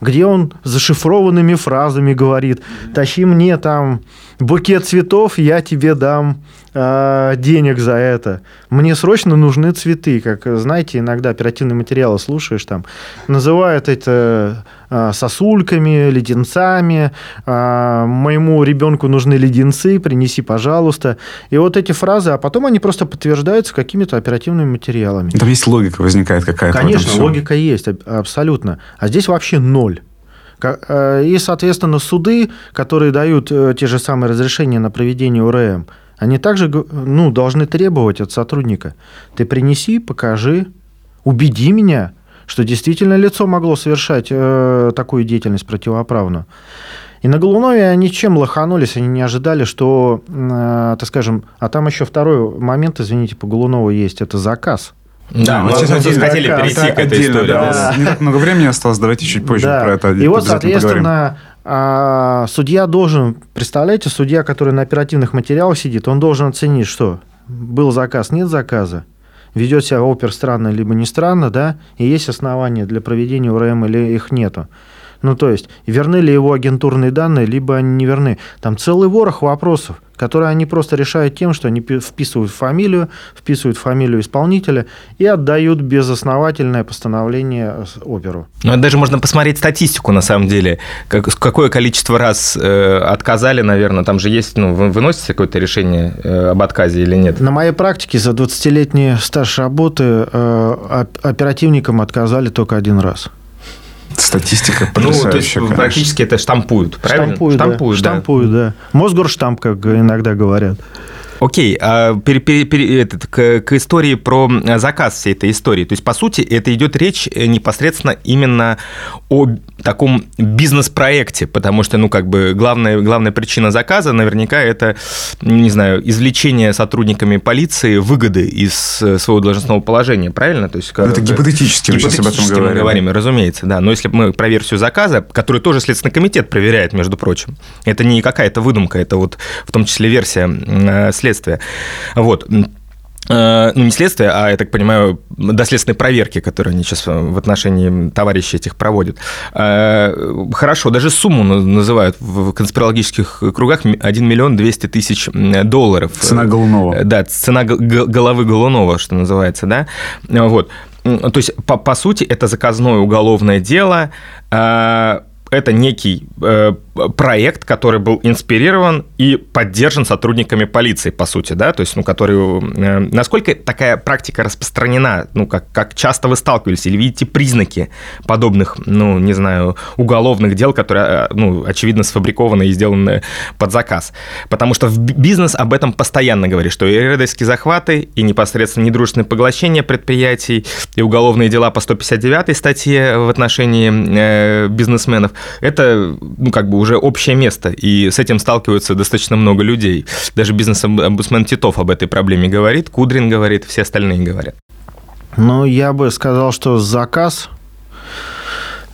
где он зашифрованными фразами говорит, тащи мне там букет цветов, я тебе дам э, денег за это. Мне срочно нужны цветы, как, знаете, иногда оперативные материалы слушаешь там, называют это э, сосульками, леденцами, э, моему ребенку нужны леденцы, принеси, пожалуйста. И вот эти фразы, а потом они просто подтверждаются какими-то оперативными материалами. Там есть логика возникает какая-то. Конечно, логика есть, абсолютно. А здесь вообще ноль. Э, и, соответственно, суды, которые дают э, те же самые разрешения на проведение УРМ, они также ну, должны требовать от сотрудника. Ты принеси, покажи, убеди меня, что действительно лицо могло совершать э, такую деятельность противоправную. И на Голунове они чем лоханулись, они не ожидали, что, э, так скажем, а там еще второй момент, извините, по Голунову есть, это заказ. Да, мы сейчас отдельно, хотели перейти к этой истории. Да. Да. Не так много времени осталось, давайте чуть позже да. про это И вот, соответственно, поговорим. Судья должен, представляете, судья, который на оперативных материалах сидит, он должен оценить, что был заказ, нет заказа, ведет себя опер странно либо не странно, да, и есть основания для проведения УРМ или их нету. Ну, то есть, верны ли его агентурные данные, либо они не верны. Там целый ворох вопросов, которые они просто решают тем, что они вписывают фамилию, вписывают фамилию исполнителя и отдают безосновательное постановление оперу. Ну, это даже можно посмотреть статистику, на самом деле. Как, какое количество раз э, отказали, наверное, там же есть, ну, вы выносите какое-то решение э, об отказе или нет? На моей практике за 20-летний стаж работы э, оперативникам отказали только один раз. Статистика Ну, то есть конечно. практически это штампуют, правильно? Штампуют, штампуют, да. Штампуют, да. Мосгорштамп, как иногда говорят. Окей, а пере, пере, пере, этот, к, к истории про заказ всей этой истории. То есть, по сути, это идет речь э, непосредственно именно о таком бизнес-проекте, потому что, ну, как бы главная, главная причина заказа наверняка это, не знаю, извлечение сотрудниками полиции выгоды из э, своего должностного положения, правильно? То есть, это гипотетически, мы сейчас об этом говорим. мы говорим, разумеется, да. Но если мы про версию заказа, которую тоже Следственный комитет проверяет, между прочим, это не какая-то выдумка, это вот в том числе версия э, следствия. Вот. Э, ну, не следствие, а, я так понимаю, доследственной проверки, которые они сейчас в отношении товарищей этих проводят. Э, хорошо, даже сумму называют в конспирологических кругах 1 миллион 200 тысяч долларов. Цена Голунова. Да, цена головы Голунова, что называется, да. Вот. То есть, по, по сути, это заказное уголовное дело, э, это некий э, проект, который был инспирирован и поддержан сотрудниками полиции, по сути, да, то есть, ну, который... Э, насколько такая практика распространена, ну, как, как часто вы сталкивались, или видите признаки подобных, ну, не знаю, уголовных дел, которые, э, ну, очевидно, сфабрикованы и сделаны под заказ? Потому что в бизнес об этом постоянно говорит, что и рейдерские захваты, и непосредственно недружественное поглощение предприятий, и уголовные дела по 159 статье в отношении э, бизнесменов, это, ну, как бы уже общее место, и с этим сталкиваются достаточно много людей. Даже бизнес-омбудсмен Титов об этой проблеме говорит, Кудрин говорит, все остальные говорят. Ну, я бы сказал, что заказ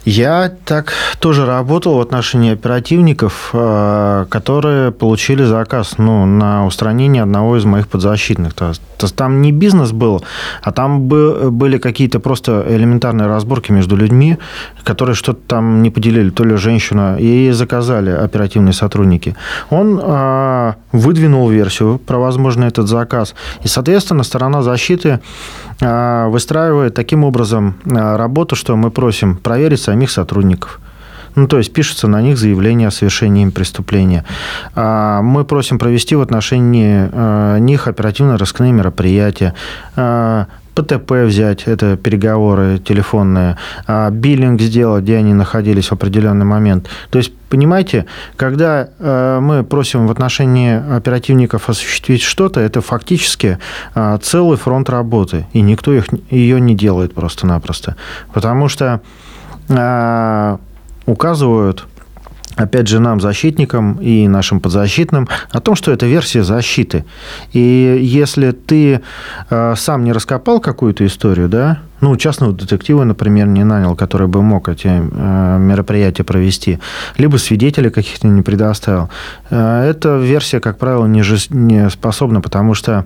я так тоже работал в отношении оперативников, э, которые получили заказ ну, на устранение одного из моих подзащитных. То есть там не бизнес был, а там были какие-то просто элементарные разборки между людьми, которые что-то там не поделили, то ли женщина, и заказали оперативные сотрудники. Он э, выдвинул версию про возможный этот заказ, и, соответственно, сторона защиты э, выстраивает таким образом работу, что мы просим проверить самих сотрудников. Ну, то есть пишется на них заявление о совершении им преступления. А, мы просим провести в отношении а, них оперативно-розыскные мероприятия, а, ПТП взять, это переговоры телефонные, биллинг сделать, где они находились в определенный момент. То есть, понимаете, когда мы просим в отношении оперативников осуществить что-то, это фактически целый фронт работы, и никто их, ее не делает просто-напросто. Потому что указывают опять же, нам, защитникам и нашим подзащитным, о том, что это версия защиты. И если ты э, сам не раскопал какую-то историю, да, ну, частного детектива, например, не нанял, который бы мог эти э, мероприятия провести, либо свидетелей каких-то не предоставил, э, эта версия, как правило, не, не способна, потому что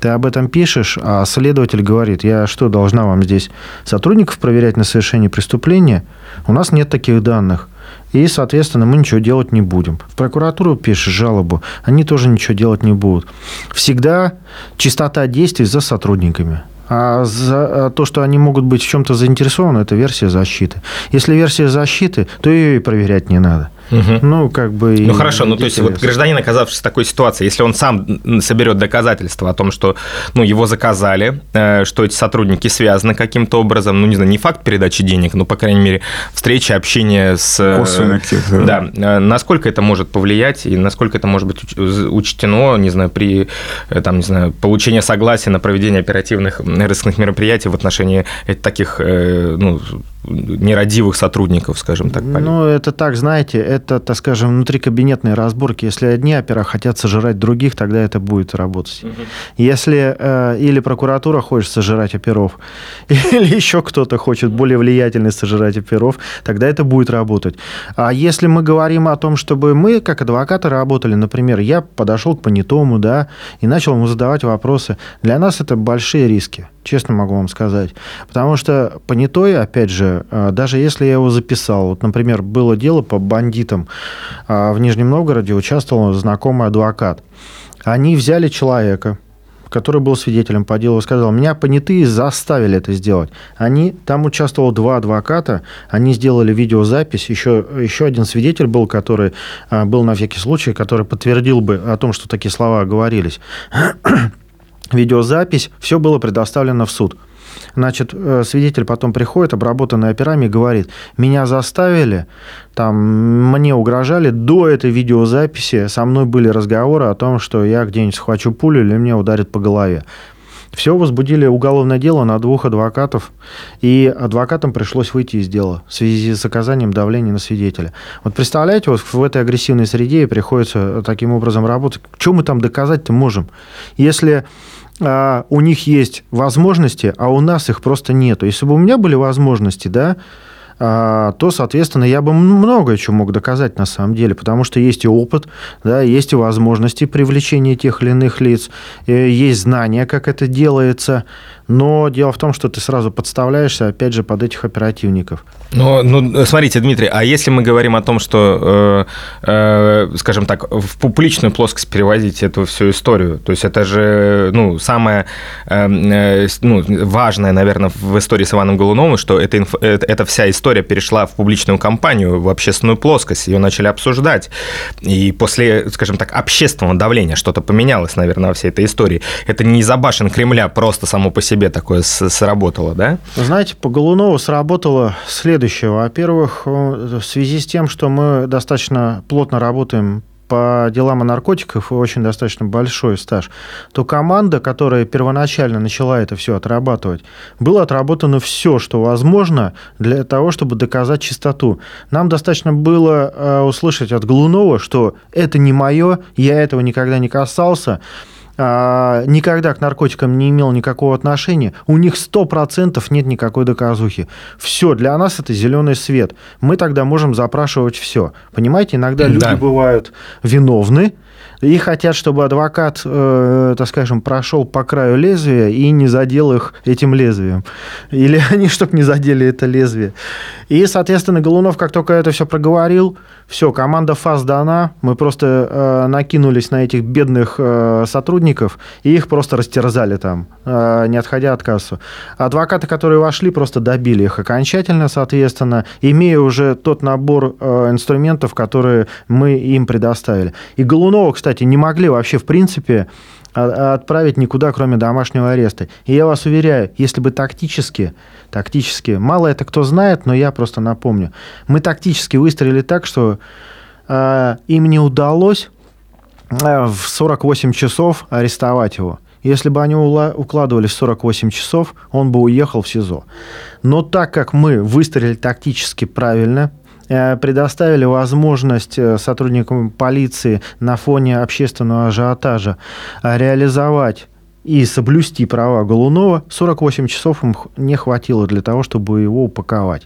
ты об этом пишешь, а следователь говорит, я что, должна вам здесь сотрудников проверять на совершение преступления? У нас нет таких данных. И, соответственно, мы ничего делать не будем. В прокуратуру пишешь жалобу, они тоже ничего делать не будут. Всегда чистота действий за сотрудниками. А за а то, что они могут быть в чем-то заинтересованы, это версия защиты. Если версия защиты, то ее и проверять не надо. Угу. Ну, как бы... Ну, хорошо, ну, то есть, вот гражданин, оказавшись в такой ситуации, если он сам соберет доказательства о том, что, ну, его заказали, э, что эти сотрудники связаны каким-то образом, ну, не знаю, не факт передачи денег, но, по крайней мере, встреча, общение с... Э, Косвенно Да. да. Э, насколько это может повлиять и насколько это может быть учтено, не знаю, при, там, не знаю, получении согласия на проведение оперативных рискных мероприятий в отношении таких, ну, нерадивых сотрудников, скажем так. Ну, это так, знаете, это, так скажем, внутрикабинетные разборки. Если одни опера хотят сожрать других, тогда это будет работать. Угу. Если э, или прокуратура хочет сожрать оперов, *laughs* или еще кто-то хочет более влиятельный сожрать оперов, тогда это будет работать. А если мы говорим о том, чтобы мы, как адвокаты, работали, например, я подошел к понятому, да, и начал ему задавать вопросы, для нас это большие риски честно могу вам сказать. Потому что понятой, опять же, э, даже если я его записал, вот, например, было дело по бандитам э, в Нижнем Новгороде, участвовал знакомый адвокат. Они взяли человека, который был свидетелем по делу, сказал, меня понятые заставили это сделать. Они, там участвовало два адвоката, они сделали видеозапись, еще, еще один свидетель был, который э, был на всякий случай, который подтвердил бы о том, что такие слова говорились видеозапись, все было предоставлено в суд. Значит, э, свидетель потом приходит, обработанный операми, и говорит, меня заставили, там, мне угрожали, до этой видеозаписи со мной были разговоры о том, что я где-нибудь схвачу пулю или мне ударит по голове. Все возбудили уголовное дело на двух адвокатов, и адвокатам пришлось выйти из дела в связи с оказанием давления на свидетеля. Вот представляете, вот в этой агрессивной среде приходится таким образом работать. Что мы там доказать-то можем? Если а, у них есть возможности, а у нас их просто нету. Если бы у меня были возможности, да, то, соответственно, я бы много чего мог доказать на самом деле, потому что есть и опыт, да, есть и возможности привлечения тех или иных лиц, э, есть знания, как это делается, но дело в том, что ты сразу подставляешься, опять же, под этих оперативников. Ну, ну, смотрите, Дмитрий, а если мы говорим о том, что, э, э, скажем так, в публичную плоскость переводить эту всю историю, то есть это же, ну, самое э, э ну, важное, наверное, в истории с Иваном Голуновым, что это, инф, это, эта вся история перешла в публичную кампанию, в общественную плоскость, ее начали обсуждать, и после, скажем так, общественного давления что-то поменялось, наверное, во всей этой истории. Это не из-за Кремля просто само по себе себе такое сработало, да? Знаете, по Голунову сработало следующее. Во-первых, в связи с тем, что мы достаточно плотно работаем по делам о наркотиках и очень достаточно большой стаж, то команда, которая первоначально начала это все отрабатывать, было отработано все, что возможно для того, чтобы доказать чистоту. Нам достаточно было э, услышать от Голунова, что это не мое, я этого никогда не касался, а, никогда к наркотикам не имел никакого отношения, у них 100% нет никакой доказухи. Все, для нас это зеленый свет. Мы тогда можем запрашивать все. Понимаете, иногда люди да. бывают виновны, и хотят, чтобы адвокат, э, так скажем, прошел по краю лезвия и не задел их этим лезвием. Или *laughs* они, чтобы не задели это лезвие. И, соответственно, Голунов, как только это все проговорил, все, команда ФАС дана, мы просто э, накинулись на этих бедных э, сотрудников и их просто растерзали там, э, не отходя от кассу. Адвокаты, которые вошли, просто добили их окончательно, соответственно, имея уже тот набор э, инструментов, которые мы им предоставили. И Голунова, кстати, не могли вообще, в принципе, отправить никуда, кроме домашнего ареста. И я вас уверяю, если бы тактически, тактически, мало это кто знает, но я просто напомню, мы тактически выстроили так, что э, им не удалось э, в 48 часов арестовать его. Если бы они укладывались в 48 часов, он бы уехал в СИЗО. Но так как мы выстроили тактически правильно, предоставили возможность э, сотрудникам полиции на фоне общественного ажиотажа э, реализовать и соблюсти права Голунова, 48 часов им не хватило для того, чтобы его упаковать.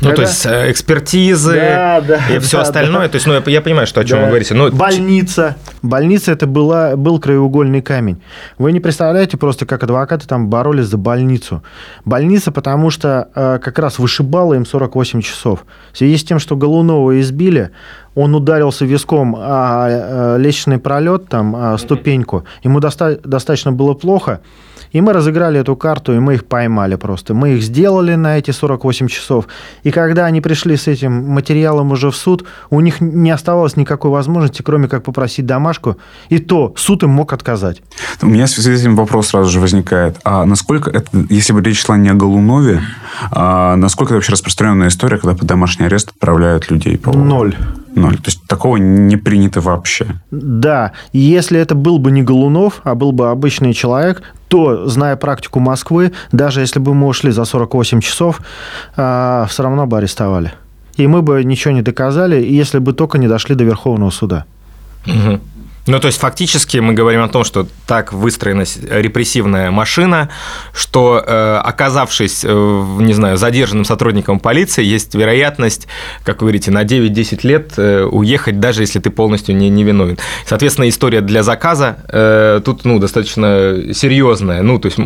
Ну, Когда... то есть экспертизы да, да, и все да, остальное. Да. То есть, ну, я, я понимаю, что о чем да. вы говорите. Но... Больница. Больница это была, был краеугольный камень. Вы не представляете просто, как адвокаты там боролись за больницу. Больница, потому что э, как раз вышибала им 48 часов. В связи с тем, что Голунова избили, он ударился виском о лестничный пролет, там, о ступеньку, ему доста- достаточно было плохо, и мы разыграли эту карту, и мы их поймали просто. Мы их сделали на эти 48 часов. И когда они пришли с этим материалом уже в суд, у них не оставалось никакой возможности, кроме как попросить домашку. И то суд им мог отказать. У меня в связи с этим вопрос сразу же возникает. А насколько это, если бы речь шла не о Голунове, а насколько это вообще распространенная история, когда под домашний арест отправляют людей? По... Ноль. Ноль. То есть такого не принято вообще. Да. Если это был бы не Голунов, а был бы обычный человек, то, зная практику Москвы, даже если бы мы ушли за 48 часов, а, все равно бы арестовали. И мы бы ничего не доказали, если бы только не дошли до Верховного суда. Угу. Ну, то есть, фактически мы говорим о том, что так выстроена репрессивная машина, что, э, оказавшись, э, не знаю, задержанным сотрудником полиции, есть вероятность, как вы говорите, на 9-10 лет э, уехать, даже если ты полностью не, не виновен. Соответственно, история для заказа э, тут, ну, достаточно серьезная. Ну, то есть,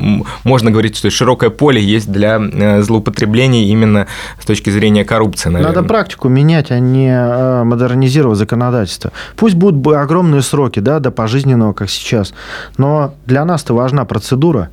можно говорить, что широкое поле есть для э, злоупотреблений именно с точки зрения коррупции, наверное. Надо практику менять, а не э, модернизировать законодательство. Пусть будут огромные сроки, сроки, да, до пожизненного, как сейчас. Но для нас-то важна процедура.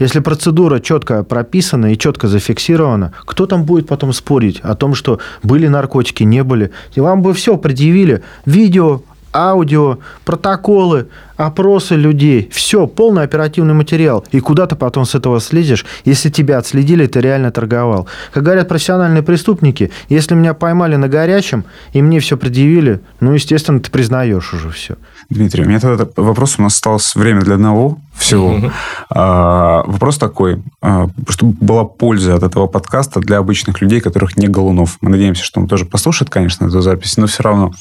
Если процедура четко прописана и четко зафиксирована, кто там будет потом спорить о том, что были наркотики, не были? И вам бы все предъявили. Видео, аудио, протоколы, опросы людей. Все, полный оперативный материал. И куда ты потом с этого слезешь, если тебя отследили, ты реально торговал. Как говорят профессиональные преступники, если меня поймали на горячем, и мне все предъявили, ну, естественно, ты признаешь уже все. Дмитрий, у меня тогда вопрос, у нас осталось время для одного всего. А, вопрос такой, а, чтобы была польза от этого подкаста для обычных людей, которых не Голунов. Мы надеемся, что он тоже послушает, конечно, эту запись, но все равно.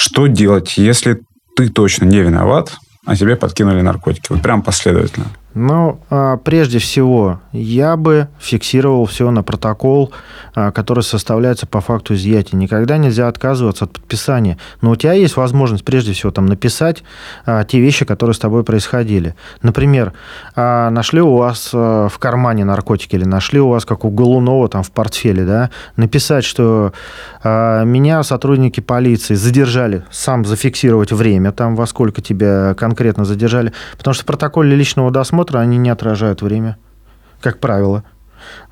Что делать, если ты точно не виноват, а тебе подкинули наркотики? Вот прям последовательно. Ну, прежде всего, я бы фиксировал все на протокол, а, который составляется по факту изъятия. Никогда нельзя отказываться от подписания. Но у тебя есть возможность, прежде всего, там написать а, те вещи, которые с тобой происходили. Например, нашли у вас в кармане наркотики или нашли у вас, как у Голунова, там в портфеле, да, написать, что меня сотрудники полиции задержали, сам зафиксировать время, там, во сколько тебя конкретно задержали, потому что в протоколе личного досмотра просмотра, они не отражают время, как правило.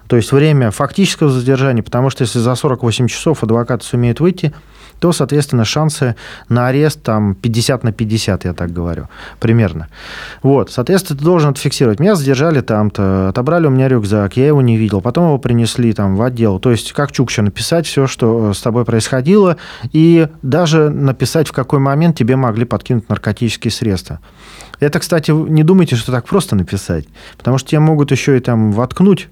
То есть время фактического задержания, потому что если за 48 часов адвокат сумеет выйти, то, соответственно, шансы на арест там 50 на 50, я так говорю, примерно. Вот, соответственно, ты должен это фиксировать. Меня задержали там-то, отобрали у меня рюкзак, я его не видел, потом его принесли там в отдел. То есть, как Чукча написать все, что с тобой происходило, и даже написать, в какой момент тебе могли подкинуть наркотические средства. Это, кстати, не думайте, что так просто написать, потому что тебя могут еще и там воткнуть э,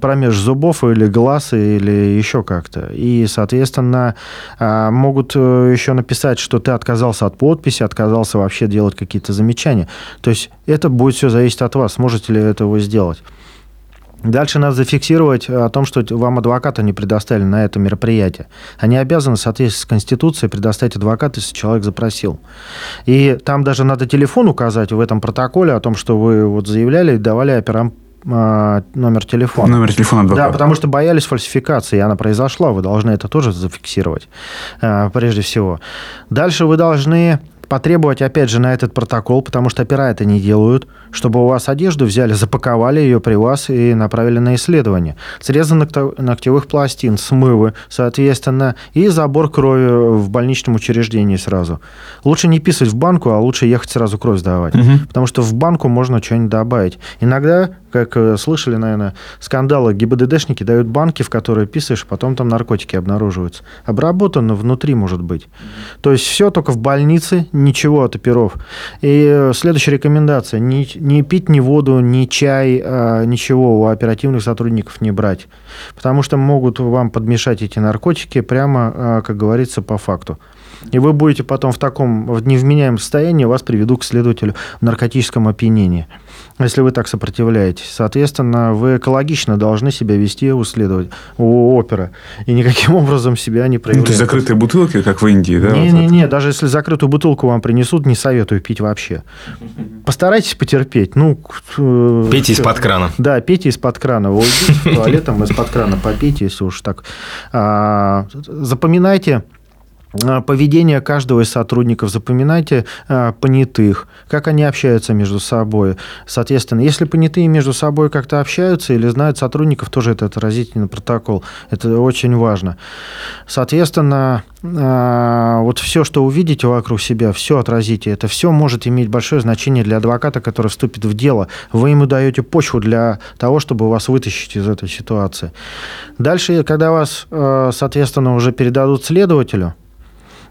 промеж зубов или глаз или еще как-то. И, соответственно, а, могут э, еще написать, что ты отказался от подписи, отказался вообще делать какие-то замечания. То есть это будет все зависеть от вас, сможете ли этого сделать. Дальше надо зафиксировать о том, что вам адвоката не предоставили на это мероприятие. Они обязаны в соответствии с Конституцией предоставить адвоката, если человек запросил. И там даже надо телефон указать в этом протоколе о том, что вы вот заявляли и давали операм номер телефона. Номер телефона адвоката. Да, потому что боялись фальсификации, и она произошла. Вы должны это тоже зафиксировать, а, прежде всего. Дальше вы должны потребовать, опять же, на этот протокол, потому что опера это не делают, чтобы у вас одежду взяли, запаковали ее при вас и направили на исследование. Срезы ногтевых пластин, смывы, соответственно, и забор крови в больничном учреждении сразу. Лучше не писать в банку, а лучше ехать сразу кровь сдавать. Угу. Потому что в банку можно что-нибудь добавить. Иногда как э, слышали, наверное, скандалы, ГИБДДшники дают банки, в которые писаешь, потом там наркотики обнаруживаются. Обработано внутри, может быть. То есть все только в больнице, ничего от оперов. И э, следующая рекомендация. Не, не пить ни воду, ни чай, а, ничего у оперативных сотрудников не брать. Потому что могут вам подмешать эти наркотики прямо, а, как говорится, по факту. И вы будете потом в таком в невменяемом состоянии, вас приведут к следователю в наркотическом опьянении если вы так сопротивляетесь. Соответственно, вы экологично должны себя вести у следователя, у опера, и никаким *laughs* образом себя не проявлять. Ну, то есть закрытые бутылки, как в Индии, да? Не-не-не, вот даже если закрытую бутылку вам принесут, не советую пить вообще. Постарайтесь потерпеть. Ну, пейте из-под крана. Да, пейте из-под крана. Вы уйдите туалетом из-под крана попейте, если уж так. А, запоминайте поведение каждого из сотрудников, запоминайте а, понятых, как они общаются между собой. Соответственно, если понятые между собой как-то общаются или знают сотрудников, тоже это отразительный протокол. Это очень важно. Соответственно, а, вот все, что увидите вокруг себя, все отразите. Это все может иметь большое значение для адвоката, который вступит в дело. Вы ему даете почву для того, чтобы вас вытащить из этой ситуации. Дальше, когда вас, соответственно, уже передадут следователю,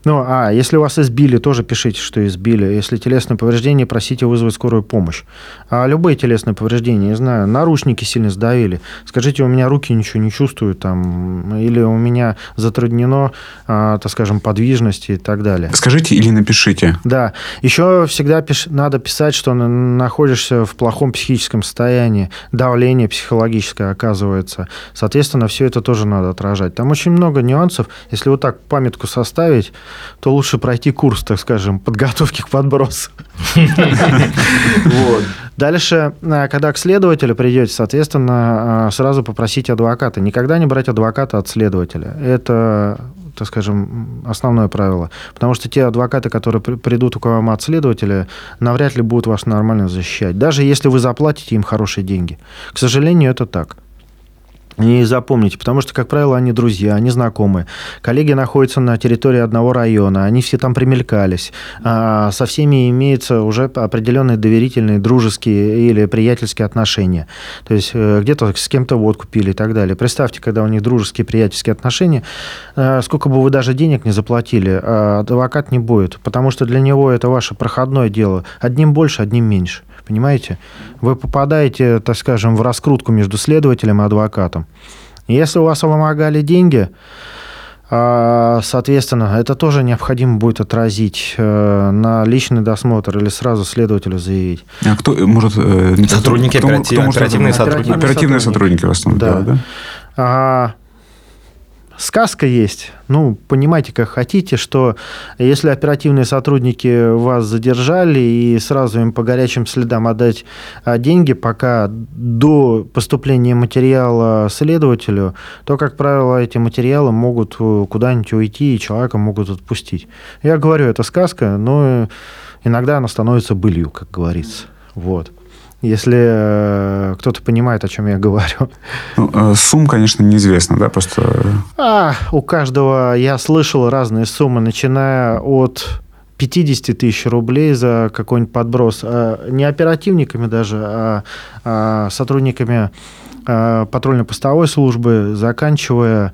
ну, а если вас избили, тоже пишите, что избили. Если телесное повреждение, просите вызвать скорую помощь. А любые телесные повреждения, не знаю, наручники сильно сдавили, скажите, у меня руки ничего не чувствуют, там, или у меня затруднено, а, так скажем, подвижность и так далее. Скажите или напишите. Да. Еще всегда пиш... надо писать, что находишься в плохом психическом состоянии, давление психологическое оказывается. Соответственно, все это тоже надо отражать. Там очень много нюансов. Если вот так памятку составить, то лучше пройти курс, так скажем, подготовки к подбросу. Дальше, э, когда к следователю придете, соответственно, э, сразу попросите адвоката. Никогда не брать адвоката от следователя. Это так скажем, основное правило. Потому что те адвокаты, которые придут к вам от следователя, навряд ли будут вас нормально защищать. Даже если вы заплатите им хорошие деньги. К сожалению, это так. И запомните, потому что, как правило, они друзья, они знакомые. Коллеги находятся на территории одного района, они все там примелькались. А со всеми имеются уже определенные доверительные, дружеские или приятельские отношения. То есть э, где-то с кем-то водку пили и так далее. Представьте, когда у них дружеские, приятельские отношения, э, сколько бы вы даже денег не заплатили, а адвокат не будет, потому что для него это ваше проходное дело. Одним больше, одним меньше. Понимаете? Вы попадаете, так скажем, в раскрутку между следователем и адвокатом. Если у вас вымогали деньги, а, Соответственно, это тоже необходимо будет отразить э, на личный досмотр или сразу следователю заявить. А кто может... Э, сотрудники, кто, оператив, кто оперативные сотрудники. Оперативные сотрудники в основном, да. да? А, сказка есть. Ну, понимаете, как хотите, что если оперативные сотрудники вас задержали и сразу им по горячим следам отдать а, деньги, пока до поступления материала следователю, то, как правило, эти материалы могут э, куда-нибудь уйти, и человека могут отпустить. Я говорю, это сказка, но иногда она становится былью, как говорится. Вот если э, кто-то понимает, о чем я говорю. Ну, э, сумм, конечно, неизвестно, да, просто... А, у каждого, я слышал разные суммы, начиная от 50 тысяч рублей за какой-нибудь подброс. А не оперативниками даже, а, а сотрудниками а, патрульно-постовой службы, заканчивая,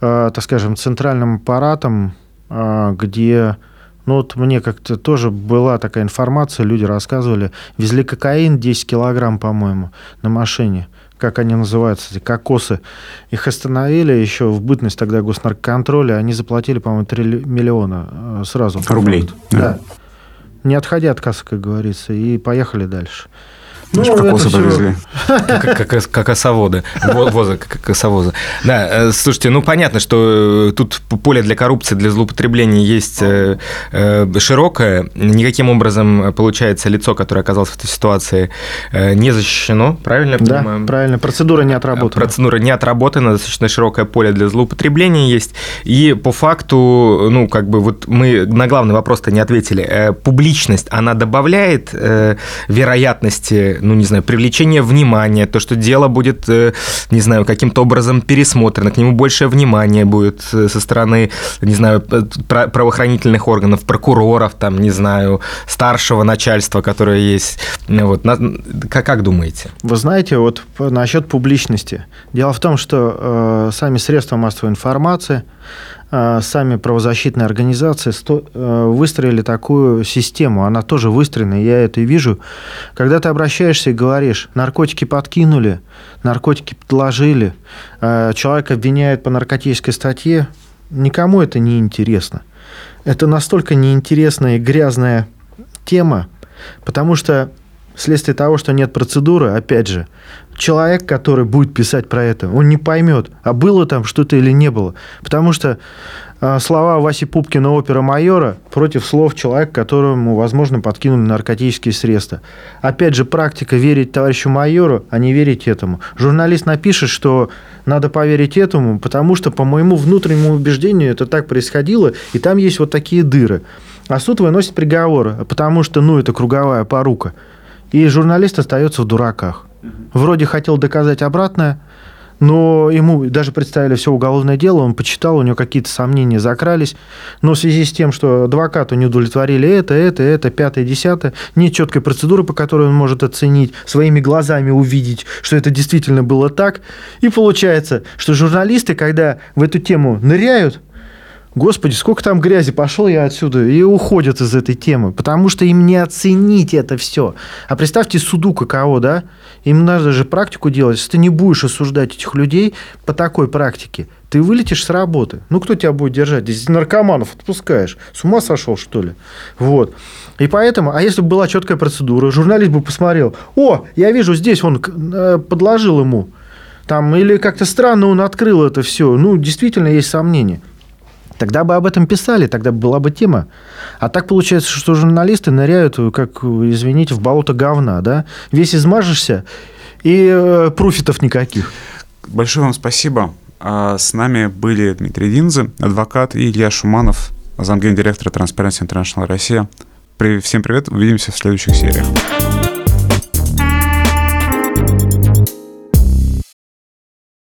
а, так скажем, центральным аппаратом, а, где ну вот мне как-то тоже была такая информация, люди рассказывали, везли кокаин 10 килограмм, по-моему, на машине. как они называются, эти кокосы, их остановили еще в бытность тогда госнаркоконтроля, они заплатили, по-моему, 3 миллиона э, сразу. Рублей. Да. да. Не отходя от кассы, как говорится, и поехали дальше. Ну, кокосы повезли. Как, как, как осоводы. Воза, как осовоза. Да, э, слушайте, ну понятно, что э, тут поле для коррупции, для злоупотребления есть э, широкое. Никаким образом, получается, лицо, которое оказалось в этой ситуации, не защищено, правильно я понимаю? Да, правильно. Процедура не отработана. Процедура не отработана, достаточно широкое поле для злоупотребления есть. И по факту, ну, как бы вот мы на главный вопрос-то не ответили. Публичность, она добавляет вероятности ну, не знаю, привлечение внимания, то, что дело будет, э, не знаю, каким-то образом пересмотрено, к нему большее внимание будет э, со стороны, не знаю, правоохранительных органов, прокуроров, там, не знаю, старшего начальства, которое есть. Вот. Как, как думаете? Вы знаете, вот насчет публичности. Дело в том, что э, сами средства массовой информации – сами правозащитные организации э, выстроили такую систему. Она тоже выстроена, я это и вижу. Когда ты обращаешься и говоришь, наркотики подкинули, наркотики подложили, а, человека обвиняют по наркотической статье, никому это не интересно. Это настолько неинтересная и грязная тема, потому что вследствие того, что нет процедуры, опять же, человек, который будет писать про это, он не поймет, а было там что-то или не было. Потому что а, слова Васи Пупкина опера майора против слов человека, которому, возможно, подкинули наркотические средства. Опять же, практика верить товарищу майору, а не верить этому. Журналист напишет, что надо поверить этому, потому что, по моему внутреннему убеждению, это так происходило, и там есть вот такие дыры. А суд выносит приговор, потому что, ну, это круговая порука. И журналист остается в дураках. Вроде хотел доказать обратное, но ему даже представили все уголовное дело, он почитал, у него какие-то сомнения закрались, но в связи с тем, что адвокату не удовлетворили это, это, это, пятое, десятое, нет четкой процедуры, по которой он может оценить, своими глазами увидеть, что это действительно было так. И получается, что журналисты, когда в эту тему ныряют, Господи, сколько там грязи, пошел я отсюда, и уходят из этой темы, потому что им не оценить это все. А представьте суду каково, да? Им надо же практику делать. Если ты не будешь осуждать этих людей по такой практике, ты вылетишь с работы. Ну, кто тебя будет держать? Здесь наркоманов отпускаешь. С ума сошел, что ли? Вот. И поэтому, а если бы была четкая процедура, журналист бы посмотрел, о, я вижу, здесь он э, подложил ему, там, или как-то странно он открыл это все. Ну, действительно, есть сомнения. Тогда бы об этом писали, тогда была бы тема. А так получается, что журналисты ныряют, как, извините, в болото говна, да? Весь измажешься, и э, пруфитов никаких. Большое вам спасибо. А с нами были Дмитрий Динзе, адвокат, и Илья Шуманов, замгендиректора Transparency International Россия. Всем привет, увидимся в следующих сериях.